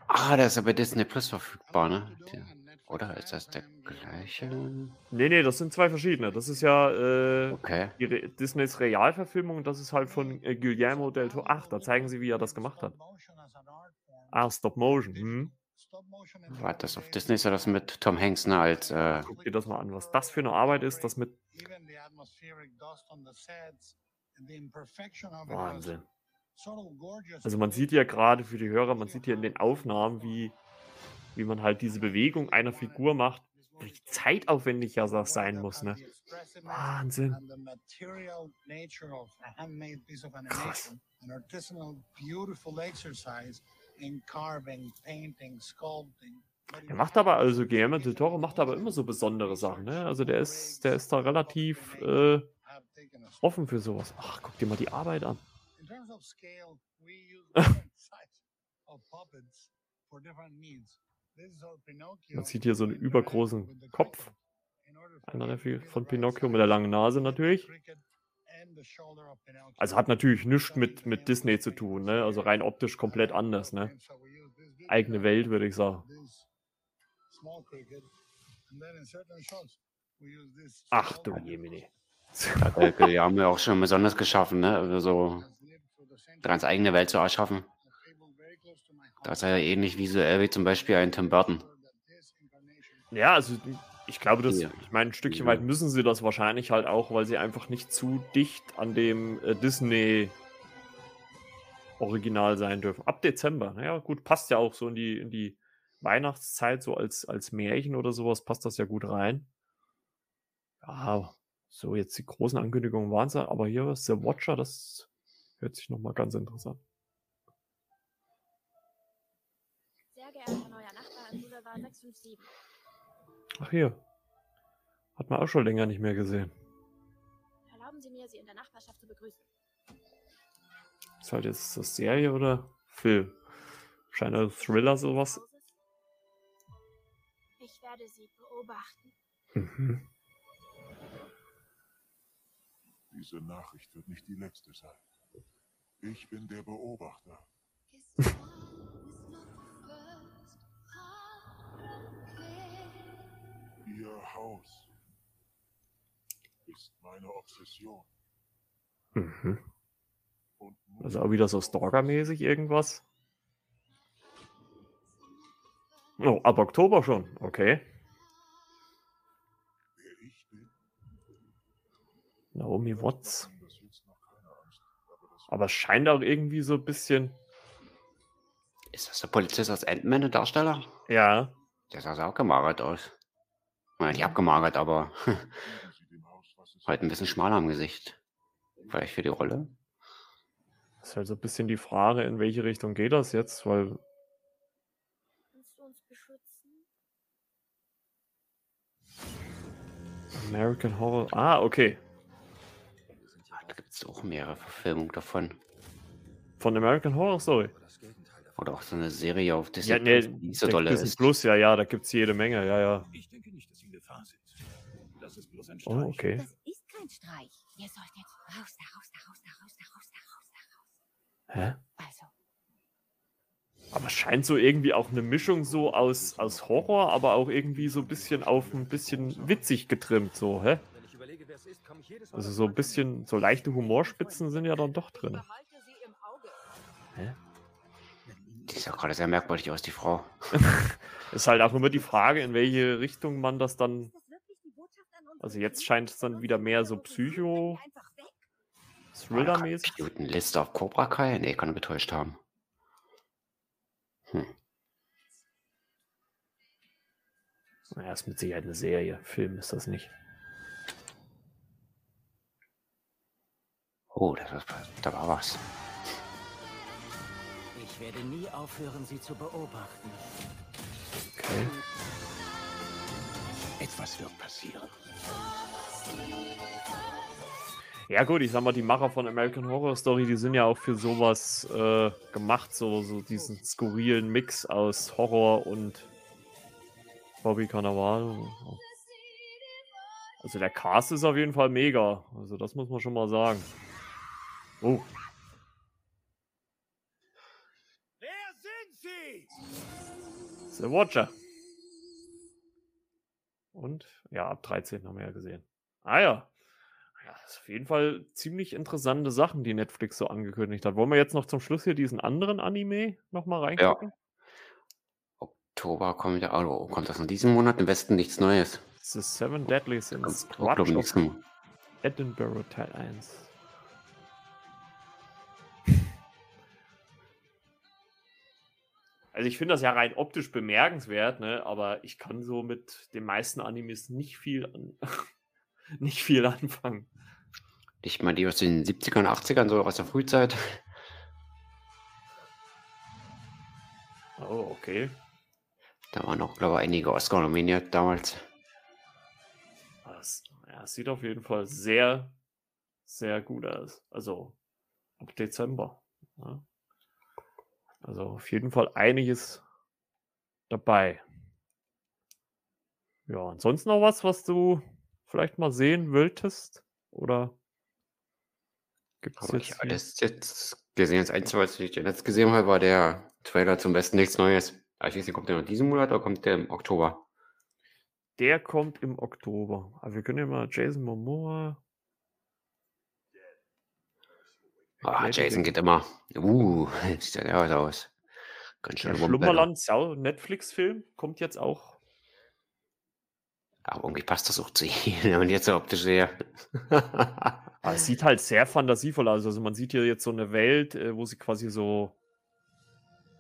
[SPEAKER 2] Ah, der ist ja bei Disney Plus verfügbar, ne? Der, oder ist das der gleiche?
[SPEAKER 1] Nee, nee, das sind zwei verschiedene. Das ist ja äh,
[SPEAKER 2] Okay.
[SPEAKER 1] die Re Disneys Realverfilmung. Das ist halt von äh, Guillermo del Toro. Ach, da zeigen sie, wie er das gemacht hat. Ah, Stop Motion. Hm.
[SPEAKER 2] War das auf Disney ist das mit Tom Hanks, ne? Als, äh,
[SPEAKER 1] Guck dir das mal an, was das für eine Arbeit ist. Das mit Wahnsinn. Also man sieht ja gerade für die Hörer, man sieht hier in den Aufnahmen, wie, wie man halt diese Bewegung einer Figur macht, wie zeitaufwendig ja das sein muss, ne? Wahnsinn. Krass. Er macht aber, also Guillermo del Toro macht aber immer so besondere Sachen, ne? Also der ist, der ist da relativ äh, offen für sowas. Ach, guck dir mal die Arbeit an. Man sieht hier so einen übergroßen Kopf. Einer von Pinocchio mit der langen Nase natürlich. Also hat natürlich nichts mit, mit Disney zu tun, ne? Also rein optisch komplett anders, ne?
[SPEAKER 4] okay, so we use this big
[SPEAKER 1] Eigene Welt, würde ich sagen. Ach du
[SPEAKER 4] cricket,
[SPEAKER 1] Jemine.
[SPEAKER 2] da hat der Guillermo ja auch schon besonders geschaffen, ne? Also so
[SPEAKER 4] centuries,
[SPEAKER 2] ganz eigene Welt zu erschaffen.
[SPEAKER 4] A fable very close to my
[SPEAKER 2] Da
[SPEAKER 4] heart.
[SPEAKER 2] ist er ja ähnlich visuell wie zum Beispiel ein Tim Burton.
[SPEAKER 1] Ja, also ich glaube, das,
[SPEAKER 2] Ja.
[SPEAKER 1] ich meine, ein Stückchen
[SPEAKER 2] Ja.
[SPEAKER 1] weit müssen sie das wahrscheinlich halt auch, weil sie einfach nicht zu dicht an dem äh, Disney Original sein dürfen. Ab Dezember. Naja, gut, passt ja auch so in die, in die Weihnachtszeit, so als, als Märchen oder sowas, passt das ja gut rein. Ja, so jetzt die großen Ankündigungen waren es, aber hier The Watcher, das hört sich nochmal ganz interessant.
[SPEAKER 7] 657.
[SPEAKER 1] Ach hier. Hat man auch schon länger nicht mehr gesehen.
[SPEAKER 7] Erlauben Sie mir, Sie in der Nachbarschaft zu begrüßen.
[SPEAKER 1] Ist halt jetzt das Serie oder Film? Scheint ein Thriller sowas.
[SPEAKER 7] Ich werde Sie beobachten.
[SPEAKER 1] Mhm.
[SPEAKER 8] Diese Nachricht wird nicht die letzte sein. Ich bin der Beobachter. Ihr Haus ist meine Obsession.
[SPEAKER 1] Mhm. Also auch wieder so Stalker-mäßig irgendwas. Oh, ab Oktober schon. Okay.
[SPEAKER 8] wer ich bin,
[SPEAKER 1] Naomi Watts.
[SPEAKER 8] Aber
[SPEAKER 1] es scheint auch irgendwie so ein bisschen.
[SPEAKER 2] Ist das der Polizist aus Ant-Man, der Darsteller?
[SPEAKER 1] Ja.
[SPEAKER 2] Der sah auch gemagert aus. Naja, nicht abgemagert, aber halt ein bisschen schmaler am Gesicht. Vielleicht für die Rolle.
[SPEAKER 1] Ist halt so ein bisschen die Frage, in welche Richtung geht das jetzt, weil
[SPEAKER 7] Kannst du uns beschützen?
[SPEAKER 1] American Horror. Ah, okay.
[SPEAKER 2] Da gibt es auch mehrere Verfilmungen davon.
[SPEAKER 1] Von American Horror Story.
[SPEAKER 2] Oder auch so eine Serie auf Disney,
[SPEAKER 1] Ja, nee,
[SPEAKER 2] Plus, die nicht so
[SPEAKER 1] der
[SPEAKER 2] dolle
[SPEAKER 1] Disney
[SPEAKER 2] ist.
[SPEAKER 1] Plus, ja, ja, da gibt es jede Menge, ja, ja.
[SPEAKER 3] Ich denke nicht, sind. Das ist bloß ein
[SPEAKER 1] Oh,
[SPEAKER 3] Streich.
[SPEAKER 1] okay.
[SPEAKER 6] Das ist kein Streich. Ihr sollt jetzt raus, da raus, da raus, da raus, da raus, da raus, da raus.
[SPEAKER 1] Hä?
[SPEAKER 6] Also,
[SPEAKER 1] Aber es scheint so irgendwie auch eine Mischung so aus, aus Horror, aber auch irgendwie so ein bisschen auf ein bisschen witzig getrimmt, so, hä? Also so ein bisschen, so leichte Humorspitzen sind ja dann doch drin. Hä?
[SPEAKER 2] Die sah gerade sehr merkwürdig aus, die Frau.
[SPEAKER 1] Ist halt auch immer die Frage, in welche Richtung man das dann. Also jetzt scheint es dann wieder mehr so Psycho. Thriller-mäßig.
[SPEAKER 2] Liste auf Cobra Kai? Nee, kann er getäuscht haben. Hm.
[SPEAKER 1] Naja, ist mit Sicherheit eine Serie. Film ist das nicht.
[SPEAKER 2] Oh, das, da war was.
[SPEAKER 5] Ich werde nie aufhören, sie zu beobachten.
[SPEAKER 1] Okay.
[SPEAKER 3] Etwas wird passieren.
[SPEAKER 1] Ja gut, ich sag mal, die Macher von American Horror Story, die sind ja auch für sowas äh, gemacht, so, so diesen skurrilen Mix aus Horror und Bobby Cannavale. Also der Cast ist auf jeden Fall mega. Also das muss man schon mal sagen. Oh.
[SPEAKER 3] Wer sind Sie?
[SPEAKER 1] The Watcher. Und ja, ab 13 haben wir ja gesehen. Ah ja. Ja, das ist auf jeden Fall ziemlich interessante Sachen, die Netflix so angekündigt hat. Wollen wir jetzt noch zum Schluss hier diesen anderen Anime nochmal reingucken?
[SPEAKER 2] Oktober kommt ja, oh, kommt das in diesem Monat? Im Westen nichts Neues.
[SPEAKER 1] Ist Seven Deadly
[SPEAKER 2] nächsten,
[SPEAKER 1] Edinburgh Teil 1. Also ich finde das ja rein optisch bemerkenswert, ne? aber ich kann so mit den meisten Animes nicht viel an, nicht viel anfangen.
[SPEAKER 2] ich meine, die aus den 70ern, 80ern, so aus der Frühzeit.
[SPEAKER 1] Oh, okay.
[SPEAKER 2] Da waren auch, glaube ich, einige Oscar nominiert damals.
[SPEAKER 1] Das, ja, sieht auf jeden Fall sehr, sehr gut aus. Also ab Dezember. Ja. Also auf jeden Fall einiges dabei. Ja, ansonsten noch was, was du vielleicht mal sehen wolltest? Oder gibt es
[SPEAKER 2] ich
[SPEAKER 1] jetzt. hier-
[SPEAKER 2] alles jetzt gesehen. Das Einzige, was ich jetzt gesehen habe, war der Trailer zum Besten nichts Neues. Aber Ich weiß nicht, kommt der noch diesen Monat oder kommt der im Oktober?
[SPEAKER 1] Der kommt im Oktober. Aber wir können ja mal Jason Momoa.
[SPEAKER 2] Ah, Jason geht immer. Uh, sieht ja der aus. aus. Ganz schön
[SPEAKER 1] Der? Schlummerland Netflix-Film kommt jetzt auch.
[SPEAKER 2] Aber irgendwie passt das auch zu ihm, man jetzt so optisch sehe.
[SPEAKER 1] Aber es sieht halt sehr fantasievoll aus. Also man sieht hier jetzt so eine Welt, äh, wo sie quasi so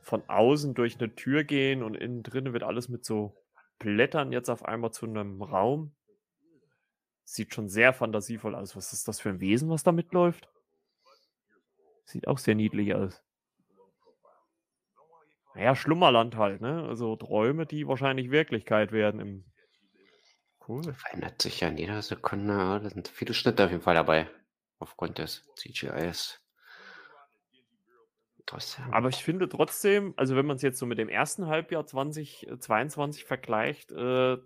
[SPEAKER 1] von außen durch eine Tür gehen und innen drin wird alles mit so Blättern jetzt auf einmal zu einem Raum. Sieht schon sehr fantasievoll aus. Was ist das für ein Wesen, was da mitläuft? Sieht auch sehr niedlich aus. Naja, Schlummerland halt, ne? Also Träume, die wahrscheinlich Wirklichkeit werden im. Cool.
[SPEAKER 2] Verändert sich ja in jeder Sekunde. ja, Da sind viele Schnitte auf jeden Fall dabei. Aufgrund des CGIs.
[SPEAKER 1] Aber ich finde trotzdem, also wenn man es jetzt so mit dem ersten Halbjahr 2022 vergleicht, äh,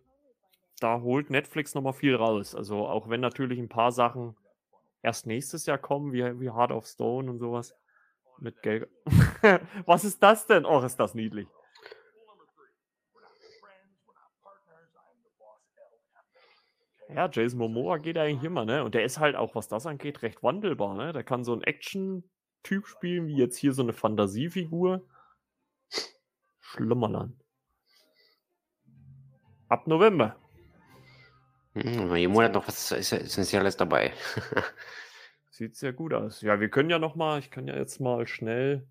[SPEAKER 1] da holt Netflix nochmal viel raus. Also auch wenn natürlich ein paar Sachen erst nächstes Jahr kommen, wie, wie Heart of Stone und sowas. Mit Geld. Was ist das denn? Oh, ist das niedlich. Ja, Jason Momoa geht eigentlich immer, ne? Und der ist halt auch, was das angeht, recht wandelbar, ne? Der kann so ein Action-Typ spielen, wie jetzt hier so eine Fantasiefigur. Schlummerland. Ab November.
[SPEAKER 2] Hm, jeden Monat noch was alles dabei.
[SPEAKER 1] Sieht sehr gut aus. Ja, wir können ja noch mal, ich kann ja jetzt mal schnell,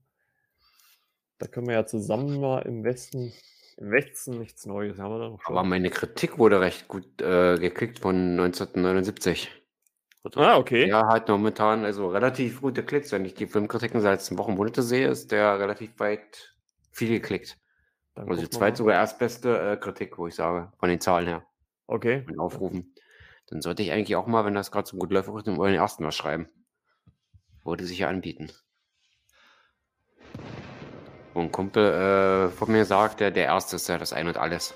[SPEAKER 1] da können wir ja zusammen mal im Westen, im Westen nichts Neues, haben wir da noch schon.
[SPEAKER 2] Aber meine Kritik wurde recht gut äh, geklickt von 1979. Also,
[SPEAKER 1] ah, okay.
[SPEAKER 2] Ja, halt momentan also relativ gute Klicks. Wenn ich die Filmkritiken seit letzten Wochen Monate sehe, ist der relativ weit viel geklickt.
[SPEAKER 1] Dann
[SPEAKER 2] Also die zweit sogar erstbeste äh, Kritik, wo ich sage, von den Zahlen her,
[SPEAKER 1] Okay.
[SPEAKER 2] den Aufrufen. Dann sollte ich eigentlich auch mal, wenn das gerade so gut läuft, den euren ersten was schreiben. Würde sich ja anbieten. Wo ein Kumpel äh, von mir sagt, der, der erste ist ja das Ein und Alles.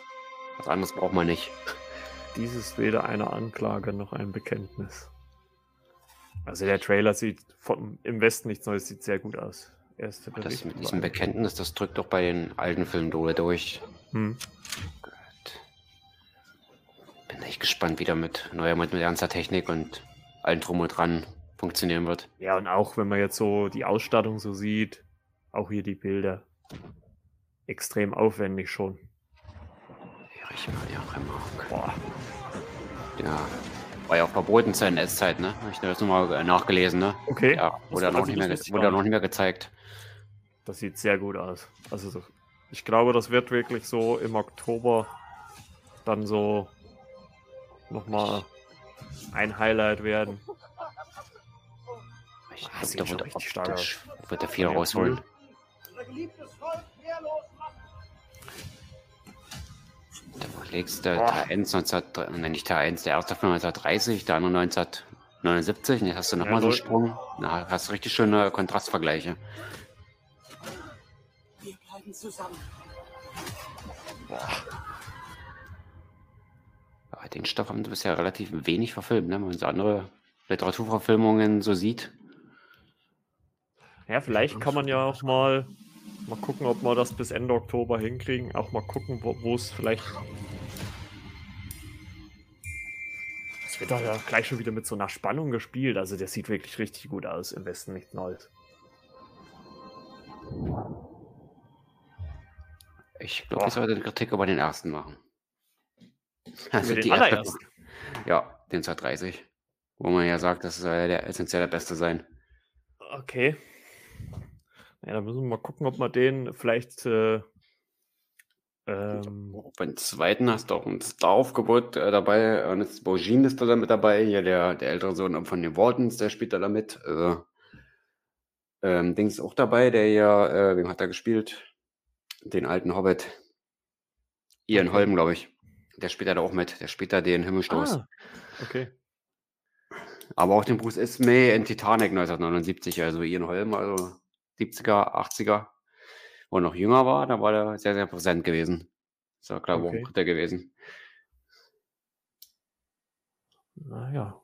[SPEAKER 2] Was anderes braucht man nicht.
[SPEAKER 1] Dies ist weder eine Anklage noch ein Bekenntnis. Also der Trailer sieht vom, im Westen nichts Neues, sieht sehr gut aus. erste
[SPEAKER 2] Das mit diesem Bekenntnis, das drückt doch bei den alten Filmen durch.
[SPEAKER 1] Hm.
[SPEAKER 2] Echt gespannt, wie der mit neuer mit modernster Technik und allem drum und dran funktionieren wird.
[SPEAKER 1] Ja, und auch wenn man jetzt so die Ausstattung so sieht, auch hier die Bilder, extrem aufwendig schon.
[SPEAKER 2] Erich Maria Remarque.
[SPEAKER 1] Boah.
[SPEAKER 2] Ja. War ja auch verboten zur NS-Zeit, ne? Hab ich das nochmal nachgelesen, ne?
[SPEAKER 1] Okay.
[SPEAKER 2] Ja, wurde, noch
[SPEAKER 1] also
[SPEAKER 2] nicht mehr, wurde noch
[SPEAKER 1] nicht.
[SPEAKER 2] mehr gezeigt.
[SPEAKER 1] Das sieht sehr gut aus. Also so, ich glaube, das wird wirklich so im Oktober dann so nochmal ein Highlight werden.
[SPEAKER 2] Ich
[SPEAKER 1] Ah, sieht
[SPEAKER 2] da
[SPEAKER 1] schon richtig stark
[SPEAKER 2] wird er viel
[SPEAKER 1] Ja,
[SPEAKER 2] rausholen. Da überlegst du,
[SPEAKER 1] Boah.
[SPEAKER 2] Teil 1, 19, ne, nicht Teil 1, der erste Film 1930, der andere 1979, und jetzt hast du nochmal
[SPEAKER 1] Ja,
[SPEAKER 2] so einen. Sprung. Na, hast du richtig schöne Kontrastvergleiche.
[SPEAKER 9] Wir bleiben zusammen.
[SPEAKER 2] Aber den Stoff haben sie bisher relativ wenig verfilmt, ne? wenn man so andere Literaturverfilmungen so sieht.
[SPEAKER 1] Ja, vielleicht kann man ja auch mal, mal gucken, ob wir das bis Ende Oktober hinkriegen. Auch mal gucken, wo es vielleicht. Es wird doch ja gleich schon wieder mit so einer Spannung gespielt. Also der sieht wirklich richtig gut aus. Im Westen nichts Neues.
[SPEAKER 2] Ich glaube, ich sollte eine Kritik über den ersten machen. Also
[SPEAKER 1] den allerersten.
[SPEAKER 2] Ja, den 230. Wo man ja sagt, das soll ja der essentiell der Beste sein.
[SPEAKER 1] Okay. Ja, dann müssen wir mal gucken, ob wir den vielleicht. Äh, ähm,
[SPEAKER 2] Beim zweiten hast du auch ein Star-Aufgebot äh, dabei. Ernest Borgin ist da dann mit dabei. Hier der, der ältere Sohn von den Wardens, der spielt da damit. Äh, ähm, Dings ist auch dabei, der ja, äh, wem hat er gespielt? Den alten Hobbit. Ian. Holm, glaube ich. Der spielt da auch mit. Der spielt da den Himmelstoß.
[SPEAKER 1] ah, okay.
[SPEAKER 2] Aber auch den Bruce Ismay in Titanic 1979, also Ian Holm, also 70er, 80er, wo er noch jünger war, da war er sehr, sehr präsent gewesen. Ist ja klar,
[SPEAKER 1] Okay.
[SPEAKER 2] okay. der gewesen.
[SPEAKER 1] Naja.